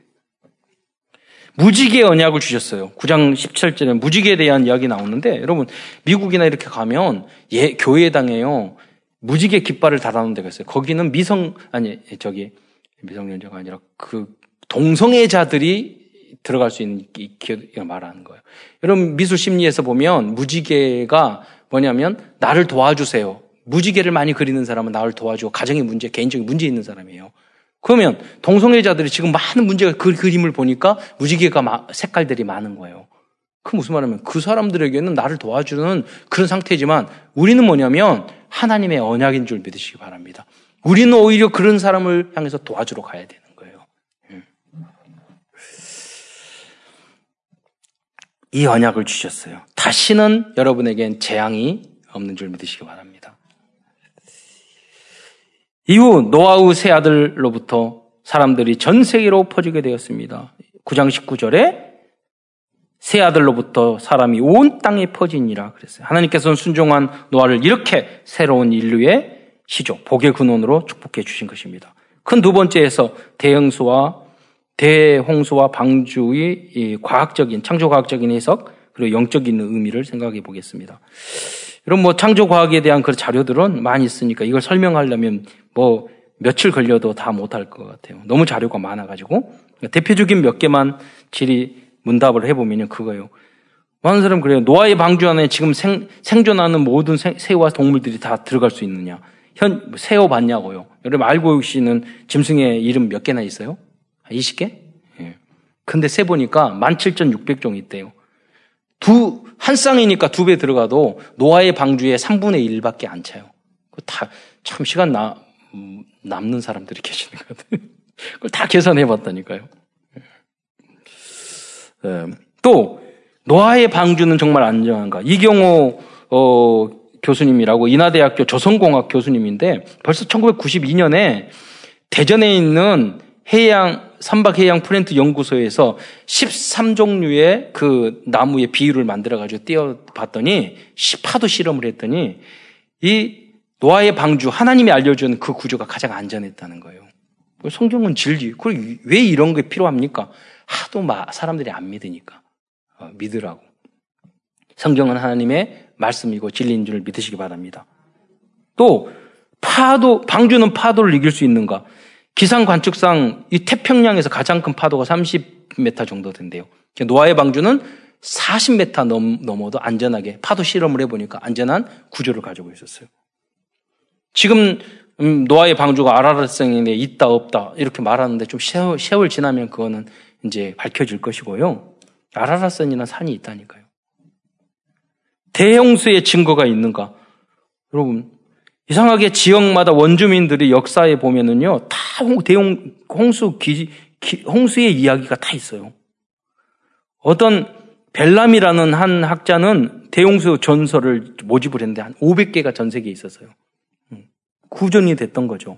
[SPEAKER 1] 무지개 언약을 주셨어요. 9장 17절에 무지개에 대한 이야기 나오는데, 여러분, 미국이나 이렇게 가면, 예, 교회당에요. 무지개 깃발을 달아놓은 데가 있어요. 거기는 미성, 아니, 저기, 미성년자가 아니라 그 동성애자들이 들어갈 수 있는 기회를 말하는 거예요. 여러분, 미술 심리에서 보면 무지개가 뭐냐면 나를 도와주세요. 무지개를 많이 그리는 사람은 나를 도와주고 가정의 문제, 개인적인 문제 있는 사람이에요. 그러면 동성애자들이 지금 많은 문제가 그 그림을 보니까 무지개가 색깔들이 많은 거예요. 그 무슨 말하면 그 사람들에게는 나를 도와주는 그런 상태지만 우리는 뭐냐면 하나님의 언약인 줄 믿으시기 바랍니다. 우리는 오히려 그런 사람을 향해서 도와주러 가야 되는 거예요. 음. 이 언약을 주셨어요. 다시는 여러분에겐 재앙이 없는 줄 믿으시기 바랍니다. 이후 노아우 세 아들로부터 사람들이 전 세계로 퍼지게 되었습니다. 9장 19절에 세 아들로부터 사람이 온 땅에 퍼지니라 그랬어요. 하나님께서는 순종한 노아를 이렇게 새로운 인류의 시조, 복의 근원으로 축복해 주신 것입니다. 큰 두 번째에서 대형수와 대홍수와 방주의 과학적인, 창조과학적인 해석, 그리고 영적인 의미를 생각해 보겠습니다. 여러분, 뭐, 창조과학에 대한 그 자료들은 많이 있으니까 이걸 설명하려면 뭐, 며칠 걸려도 다 못할 것 같아요. 너무 자료가 많아가지고. 대표적인 몇 개만 질의 문답을 해보면요, 그거예요. 많은 사람 그래요. 노아의 방주 안에 지금 생, 생존하는 모든 새, 새와 동물들이 다 들어갈 수 있느냐. 현, 새우 봤냐고요. 여러분 알고 계시는 짐승의 이름 몇 개나 있어요? 20개? 예. 근데 세 보니까 17,600종 있대요. 두, 한 쌍이니까 두 배 들어가도 노아의 방주에 3분의 1밖에 안 차요. 다, 참 시간 나, 음, 남는 사람들이 계시는 것 같아요. 그걸 다 계산해 봤다니까요. 예. 또 노아의 방주는 정말 안정한가? 이경호 어, 교수님이라고 인하대학교 조선공학 교수님인데 벌써 1992년에 대전에 있는 해양 삼박해양 플랜트 연구소에서 13종류의 그 나무의 비율을 만들어 가지고 띄어 봤더니 파도 실험을 했더니 이 노아의 방주 하나님이 알려준 그 구조가 가장 안전했다는 거예요. 성경은 진리. 그왜 이런 게 필요합니까? 하도 사람들이 안 믿으니까. 어, 믿으라고. 성경은 하나님의 말씀이고 진리인 줄 믿으시기 바랍니다. 또 파도 방주는 파도를 이길 수 있는가? 기상 관측상 이 태평양에서 가장 큰 파도가 30m 정도 된대요. 노아의 방주는 40m 넘, 넘어도 안전하게 파도 실험을 해보니까 안전한 구조를 가지고 있었어요. 지금 음, 노아의 방주가 아라라성에 있다 없다 이렇게 말하는데 좀 세월, 세월 지나면 그거는 이제 밝혀질 것이고요. 아라라산이나 산이 있다니까요. 대형수의 증거가 있는가? 여러분, 이상하게 지역마다 원주민들이 역사에 보면은요, 다 대형 홍수 기, 기, 홍수의 이야기가 다 있어요. 어떤 벨람이라는 한 학자는 대홍수 전설을 모집을 했는데 한 500개가 전 세계에 있었어요. 음, 구전이 됐던 거죠.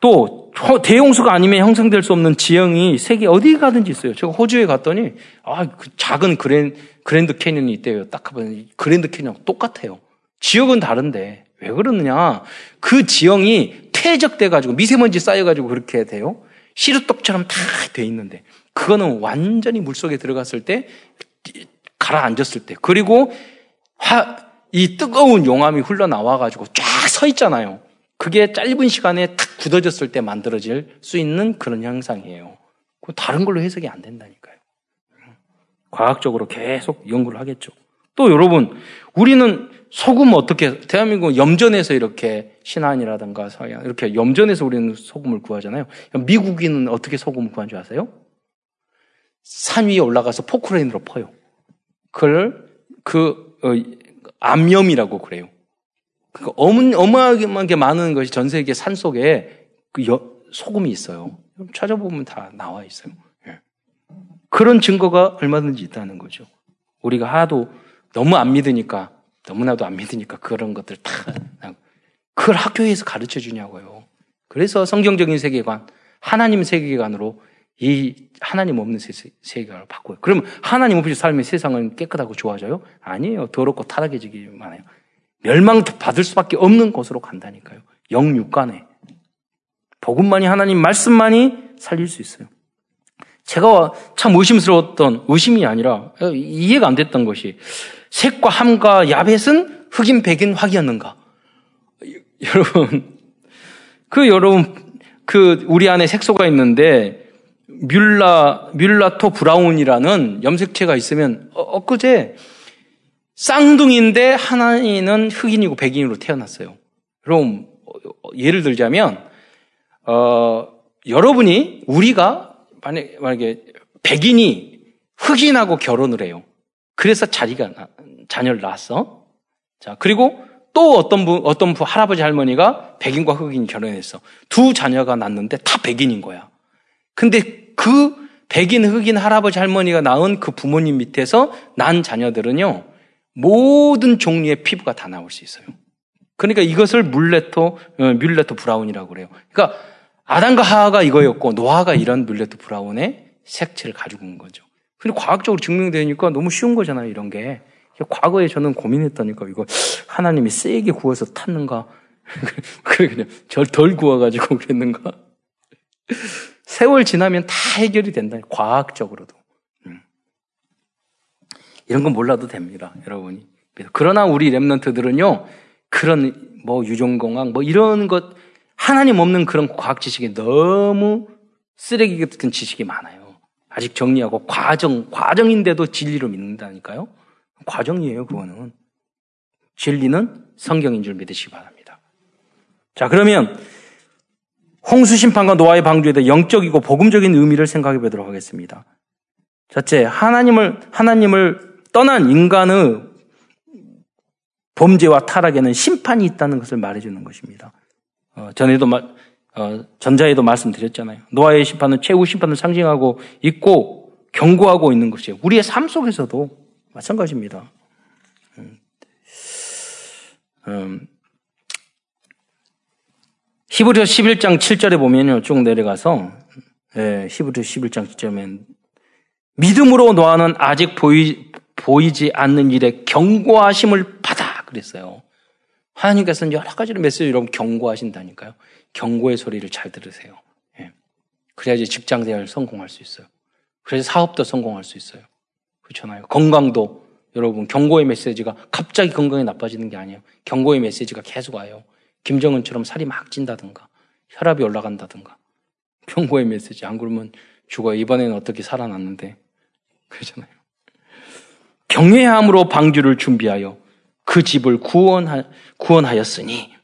[SPEAKER 1] 또 대용수가 아니면 형성될 수 없는 지형이 세계 어디 가든지 있어요. 제가 호주에 갔더니 아, 그 작은 그랜, 그랜드 캐년이 있대요. 딱 가보니 그랜드 캐년 똑같아요. 지역은 다른데 왜 그러느냐? 그 지형이 퇴적돼 가지고 미세먼지 쌓여 가지고 그렇게 돼요. 시루떡처럼 다 돼 있는데 그거는 완전히 물 속에 들어갔을 때 가라앉았을 때 그리고 화, 이 뜨거운 용암이 흘러나와 가지고 쫙 서 있잖아요. 그게 짧은 시간에 탁 굳어졌을 때 만들어질 수 있는 그런 현상이에요. 다른 걸로 해석이 안 된다니까요. 과학적으로 계속 연구를 하겠죠. 또 여러분, 우리는 소금 어떻게, 대한민국 염전에서 이렇게 신안이라든가 이렇게 염전에서 우리는 소금을 구하잖아요. 미국인은 어떻게 소금을 구한 줄 아세요? 산 위에 올라가서 포크레인으로 퍼요. 그걸, 그, 어, 암염이라고 그래요. 그 어마어마하게 많은 것이 전 세계 산 속에 그 여, 소금이 있어요. 찾아보면 다 나와 있어요. 예. 그런 증거가 얼마든지 있다는 거죠. 우리가 하도 너무 안 믿으니까, 너무나도 안 믿으니까 그런 것들 다, 그 그걸 학교에서 가르쳐 주냐고요. 그래서 성경적인 세계관, 하나님 세계관으로 이 하나님 없는 세계관을 바꿔요. 그러면 하나님 없이 살면 세상은 깨끗하고 좋아져요? 아니에요. 더럽고 타락해지기만 해요. 멸망 받을 수밖에 없는 곳으로 간다니까요. 영육간에. 복음만이 하나님 말씀만이 살릴 수 있어요. 제가 참 의심스러웠던 의심이 아니라 이해가 안 됐던 것이 색과 함과 야벳은 흑인 백인 확이었는가? 여러분 그 여러분 그 우리 안에 색소가 있는데 mula mulatto brown이라는 염색체가 있으면 어, 엊그제 쌍둥이인데 하나는 흑인이고 백인으로 태어났어요. 그럼 예를 들자면 어, 여러분이 우리가 만약, 만약에 백인이 흑인하고 결혼을 해요. 그래서 자리가 자녀를 낳았어. 자 그리고 또 어떤 분 어떤 부 할아버지 할머니가 백인과 흑인이 결혼했어. 두 자녀가 낳는데 다 백인인 거야. 근데 그 백인 흑인 할아버지 할머니가 낳은 그 부모님 밑에서 난 자녀들은요 모든 종류의 피부가 다 나올 수 있어요. 그러니까 이것을 mulatto 어, mulatto brown이라고 그래요. 그러니까 아담과 하와가 이거였고 노아가 이런 mulatto brown의 색채를 가지고 온 거죠. 근데 과학적으로 증명되니까 너무 쉬운 거잖아요, 이런 게. 과거에 저는 고민했다니까 이거 하나님이 세게 구워서 탔는가? 그래 그냥 덜 구워가지고 그랬는가? 세월 지나면 다 해결이 된다. 과학적으로도. 음. 이런 건 몰라도 됩니다, 여러분이. 그러나 우리 랩런트들은요, 그런 뭐 유전공학 뭐 이런 것 하나님 없는 그런 과학 지식이 너무 쓰레기 같은 지식이 많아요. 아직 정리하고 과정 과정인데도 진리로 믿는다니까요. 과정이에요, 그거는. 진리는 성경인 줄 믿으시기 바랍니다. 자, 그러면 홍수 심판과 노아의 방주에 대해 영적이고 복음적인 의미를 생각해 보도록 하겠습니다. 첫째, 하나님을 하나님을 떠난 인간의 범죄와 타락에는 심판이 있다는 것을 말해 주는 것입니다. 어, 전에도 마, 어, 전자에도 말씀드렸잖아요. 노아의 심판은 최후 심판을 상징하고 있고 경고하고 있는 것이에요. 우리의 삶 속에서도 마찬가지입니다. 음, 음, 히브리서 11장 7절에 보면요. 쭉 내려가서 예, 히브리서 11장 7절에 믿음으로 노아는 아직 보이, 보이지 않는 일에 경고하심을 받아 그랬어요. 하나님께서는 여러 가지로 메시지 여러분 경고하신다니까요. 경고의 소리를 잘 들으세요. 예. 그래야지 직장 생활 성공할 수 있어요. 그래서 사업도 성공할 수 있어요. 그렇잖아요. 건강도 여러분 경고의 메시지가 갑자기 건강이 나빠지는 게 아니에요. 경고의 메시지가 계속 와요. 김정은처럼 살이 막 찐다든가 혈압이 올라간다든가 경고의 메시지 안 그러면 죽어요. 이번에는 어떻게 살아났는데 그러잖아요. 경외함으로 방주를 준비하여 그 집을 구원하, 구원하였으니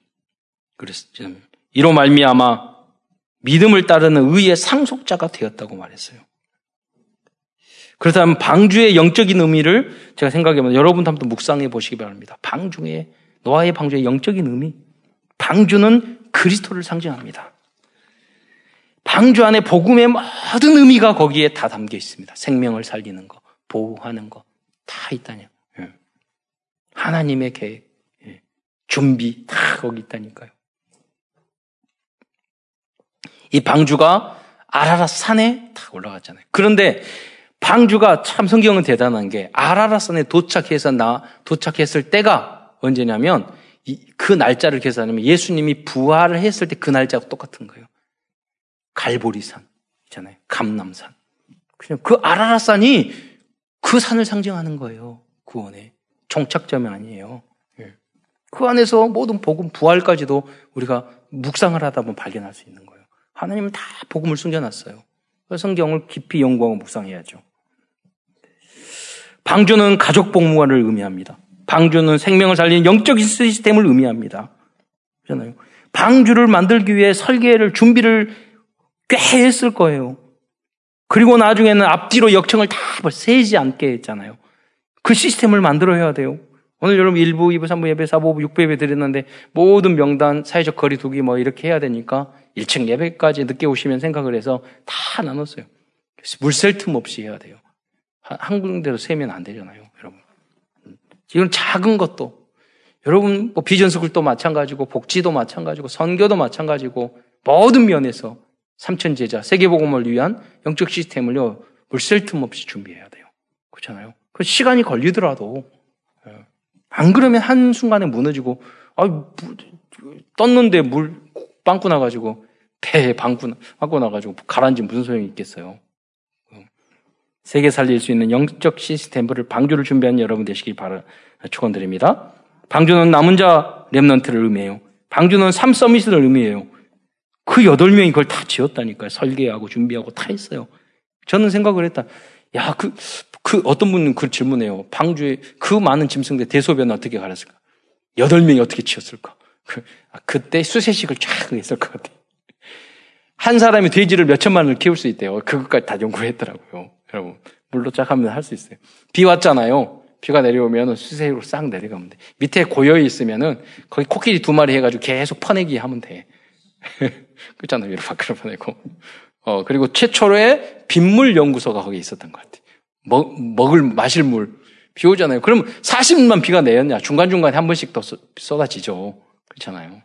[SPEAKER 1] 그랬어요. 이로 말미암아 믿음을 따르는 의의 상속자가 되었다고 말했어요. 그렇다면 방주의 영적인 의미를 제가 생각해보면 여러분도 한번 묵상해 보시기 바랍니다. 방주의 노아의 방주의 영적인 의미. 방주는 그리스도를 상징합니다. 방주 안에 복음의 모든 의미가 거기에 다 담겨 있습니다. 생명을 살리는 거, 보호하는 거 다 있다냐. 예. 하나님의 계획, 예. 준비 다 거기 있다니까요. 이 방주가 아라라 산에 다 올라갔잖아요. 그런데 방주가 참 성경은 대단한 게 아라라산에 도착해서 나 도착했을 때가 언제냐면 이, 그 날짜를 계산하면 예수님이 부활을 했을 때 그 날짜가 똑같은 거예요. 갈보리산 있잖아요. 감남산. 그냥 그 아라라산이 그 산을 상징하는 거예요. 구원의 종착점이 아니에요. 예. 그 안에서 모든 복음 부활까지도 우리가 묵상을 하다 보면 발견할 수 있는 거예요. 하나님은 다 복음을 숨겨놨어요. 성경을 깊이 연구하고 묵상해야죠. 방주는 가족 복무관을 의미합니다. 방주는 생명을 살리는 영적인 시스템을 의미합니다. 그렇잖아요. 방주를 만들기 위해 설계를 준비를 꽤 했을 거예요. 그리고 나중에는 앞뒤로 역청을 다 세지 않게 했잖아요. 그 시스템을 만들어야 돼요. 오늘 여러분 1부, 2부, 3부 예배, 4부, 6부 예배 드렸는데 모든 명단, 사회적 거리 두기 뭐 이렇게 해야 되니까 1층 예배까지 늦게 오시면 생각을 해서 다 나눴어요. 물셀 틈 없이 해야 돼요. 한 군데로 세면 안 되잖아요, 여러분. 이건 작은 것도 여러분, 뭐 비전스쿨도 마찬가지고, 복지도 마찬가지고, 선교도 마찬가지고, 모든 면에서 삼천 제자, 세계복음을 위한 영적 시스템을요, 물쓸 틈 없이 준비해야 돼요. 그렇잖아요. 그 시간이 걸리더라도, 예. 안 그러면 한 순간에 무너지고, 아, 떴는데 물 빵꾸 나가지고, 배에 방구, 빵꾸 나가지고 가라앉으면 무슨 소용이 있겠어요. 세계 살릴 수 있는 영적 시스템을 방주를 준비한 여러분 되시길 바라 축원드립니다. 방주는 남은 자 렘넌트를 의미해요. 방주는 삼 서밋을 의미해요. 그 여덟 명이 그걸 다 지었다니까요. 설계하고 준비하고 다 했어요. 저는 생각을 했다. 야, 그, 그 어떤 분은 그 질문해요. 방주에 그 많은 짐승들 대소변을 어떻게 가렸을까? 여덟 명이 어떻게 지었을까? 그, 아, 그때 수세식을 쫙 했을 것 같아요. 한 사람이 돼지를 몇 천만을 키울 수 있대요. 그것까지 다 연구했더라고요. 여러분, 물로 쫙 하면 할 수 있어요. 비 왔잖아요. 비가 내려오면 수세로 싹 내려가면 돼. 밑에 고여 있으면은 거기 코끼리 두 마리 해가지고 계속 퍼내기 하면 돼. 그렇잖아요. 위로 밖으로 보내고. 어, 그리고 최초로의 빗물 연구소가 거기 있었던 것 같아요. 먹, 먹을, 마실 물. 비 오잖아요. 그럼 40만 비가 내렸냐? 중간중간에 한 번씩 더 쏟아지죠. 그렇잖아요.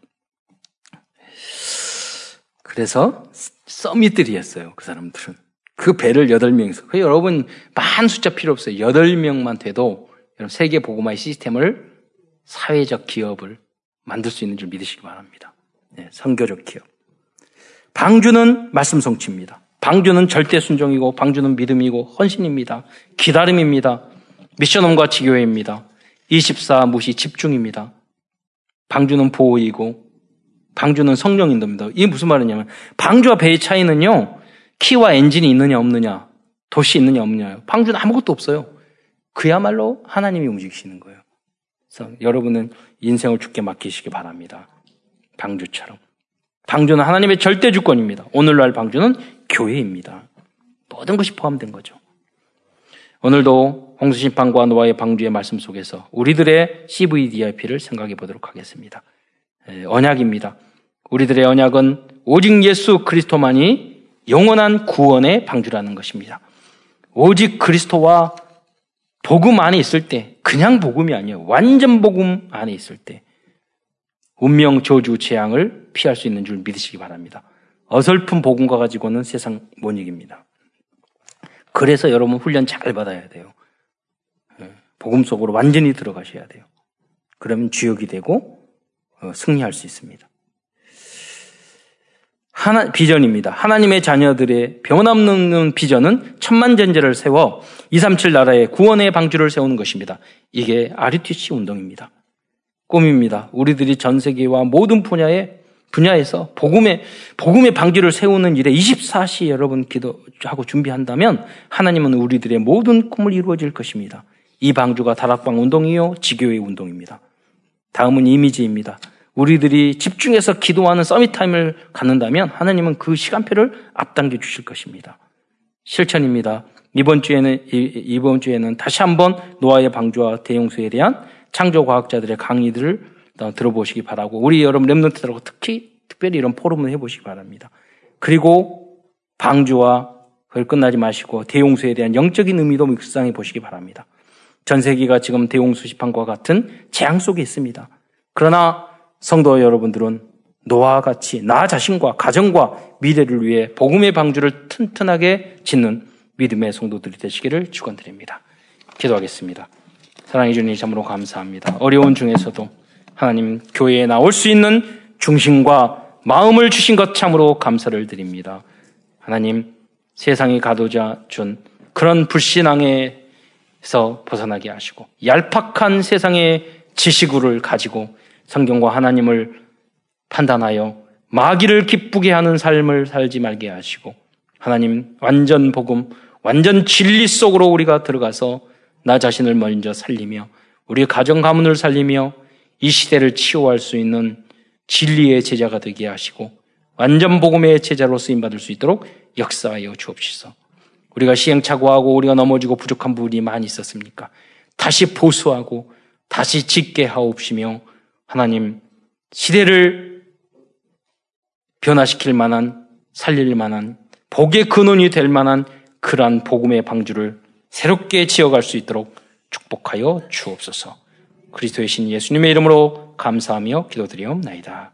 [SPEAKER 1] 그래서 서밋들이었어요. 그 사람들은. 그 배를 8명이서. 그 여러분, 많은 숫자 필요 없어요. 8명만 돼도 여러분 세계 보고마의 시스템을 사회적 기업을 만들 수 있는 줄 믿으시기 바랍니다. 네, 선교적 기업. 방주는 말씀 성취입니다. 방주는 절대 순종이고 방주는 믿음이고 헌신입니다. 기다림입니다. 미션홈과 지교회입니다. 24 무시 집중입니다. 방주는 보호이고 방주는 성령 인도입니다. 이게 무슨 말이냐면 방주와 배의 차이는요. 키와 엔진이 있느냐 없느냐, 도시 있느냐 없느냐. 방주는 아무것도 없어요. 그야말로 하나님이 움직이시는 거예요. 그래서 여러분은 인생을 죽게 맡기시기 바랍니다. 방주처럼. 방주는 하나님의 절대 주권입니다. 오늘날 방주는 교회입니다. 모든 것이 포함된 거죠. 오늘도 홍수심판과 노아의 방주의 말씀 속에서 우리들의 CVDIP를 생각해 보도록 하겠습니다. 언약입니다. 우리들의 언약은 오직 예수 그리스도만이 영원한 구원의 방주라는 것입니다. 오직 그리스도와 복음 안에 있을 때, 그냥 복음이 아니에요. 완전 복음 안에 있을 때, 운명, 저주, 재앙을 피할 수 있는 줄 믿으시기 바랍니다. 어설픈 복음과 가지고는 세상 못 이깁니다. 그래서 여러분 훈련 잘 받아야 돼요. 예, 복음 속으로 완전히 들어가셔야 돼요. 그러면 주역이 되고 어, 승리할 수 있습니다. 하나, 비전입니다. 하나님의 자녀들의 변함없는 비전은 천만전제를 세워 237 나라의 구원의 방주를 세우는 것입니다. 이게 RUTC 운동입니다. 꿈입니다. 우리들이 전 세계와 모든 분야에 분야에서 복음의 복음의 방주를 세우는 일에 24시 여러분 기도하고 준비한다면 하나님은 우리들의 모든 꿈을 이루어질 것입니다. 이 방주가 다락방 운동이요 지교회 운동입니다. 다음은 이미지입니다. 우리들이 집중해서 기도하는 summit time을 갖는다면 하나님은 그 시간표를 앞당겨 주실 것입니다. 실천입니다. 이번 주에는, 이번 주에는 다시 한번 노아의 방주와 대홍수에 대한 창조과학자들의 강의들을 들어보시기 바라고, 우리 여러분 랩런트들하고 특히, 특별히 이런 포럼을 해보시기 바랍니다. 그리고 방주와 그걸 끝나지 마시고 대용수에 대한 영적인 의미도 묵상해 보시기 바랍니다. 전 세계가 지금 대용수 시판과 같은 재앙 속에 있습니다. 그러나 성도 여러분들은 노아와 같이 나 자신과 가정과 미래를 위해 복음의 방주를 튼튼하게 짓는 믿음의 성도들이 되시기를 축원드립니다. 기도하겠습니다. 사랑해 주님 참으로 감사합니다. 어려운 중에서도 하나님 교회에 나올 수 있는 중심과 마음을 주신 것 참으로 감사를 드립니다. 하나님 세상이 가도자 준 그런 불신앙에서 벗어나게 하시고 얄팍한 세상의 지식을 가지고 성경과 하나님을 판단하여 마귀를 기쁘게 하는 삶을 살지 말게 하시고 하나님 완전 복음, 완전 진리 속으로 우리가 들어가서 나 자신을 먼저 살리며 우리 가정 가문을 살리며 이 시대를 치유할 수 있는 진리의 제자가 되게 하시고 완전 복음의 제자로 쓰임 받을 수 있도록 역사하여 주옵시서. 우리가 시행착오하고 우리가 넘어지고 부족한 부분이 많이 있었습니까? 다시 보수하고 다시 짓게 하옵시며 하나님 시대를 변화시킬 만한 살릴 만한 복의 근원이 될 만한 그러한 복음의 방주를 새롭게 지어갈 수 있도록 축복하여 주옵소서. 그리스도의 신 예수님의 이름으로 감사하며 기도드리옵나이다.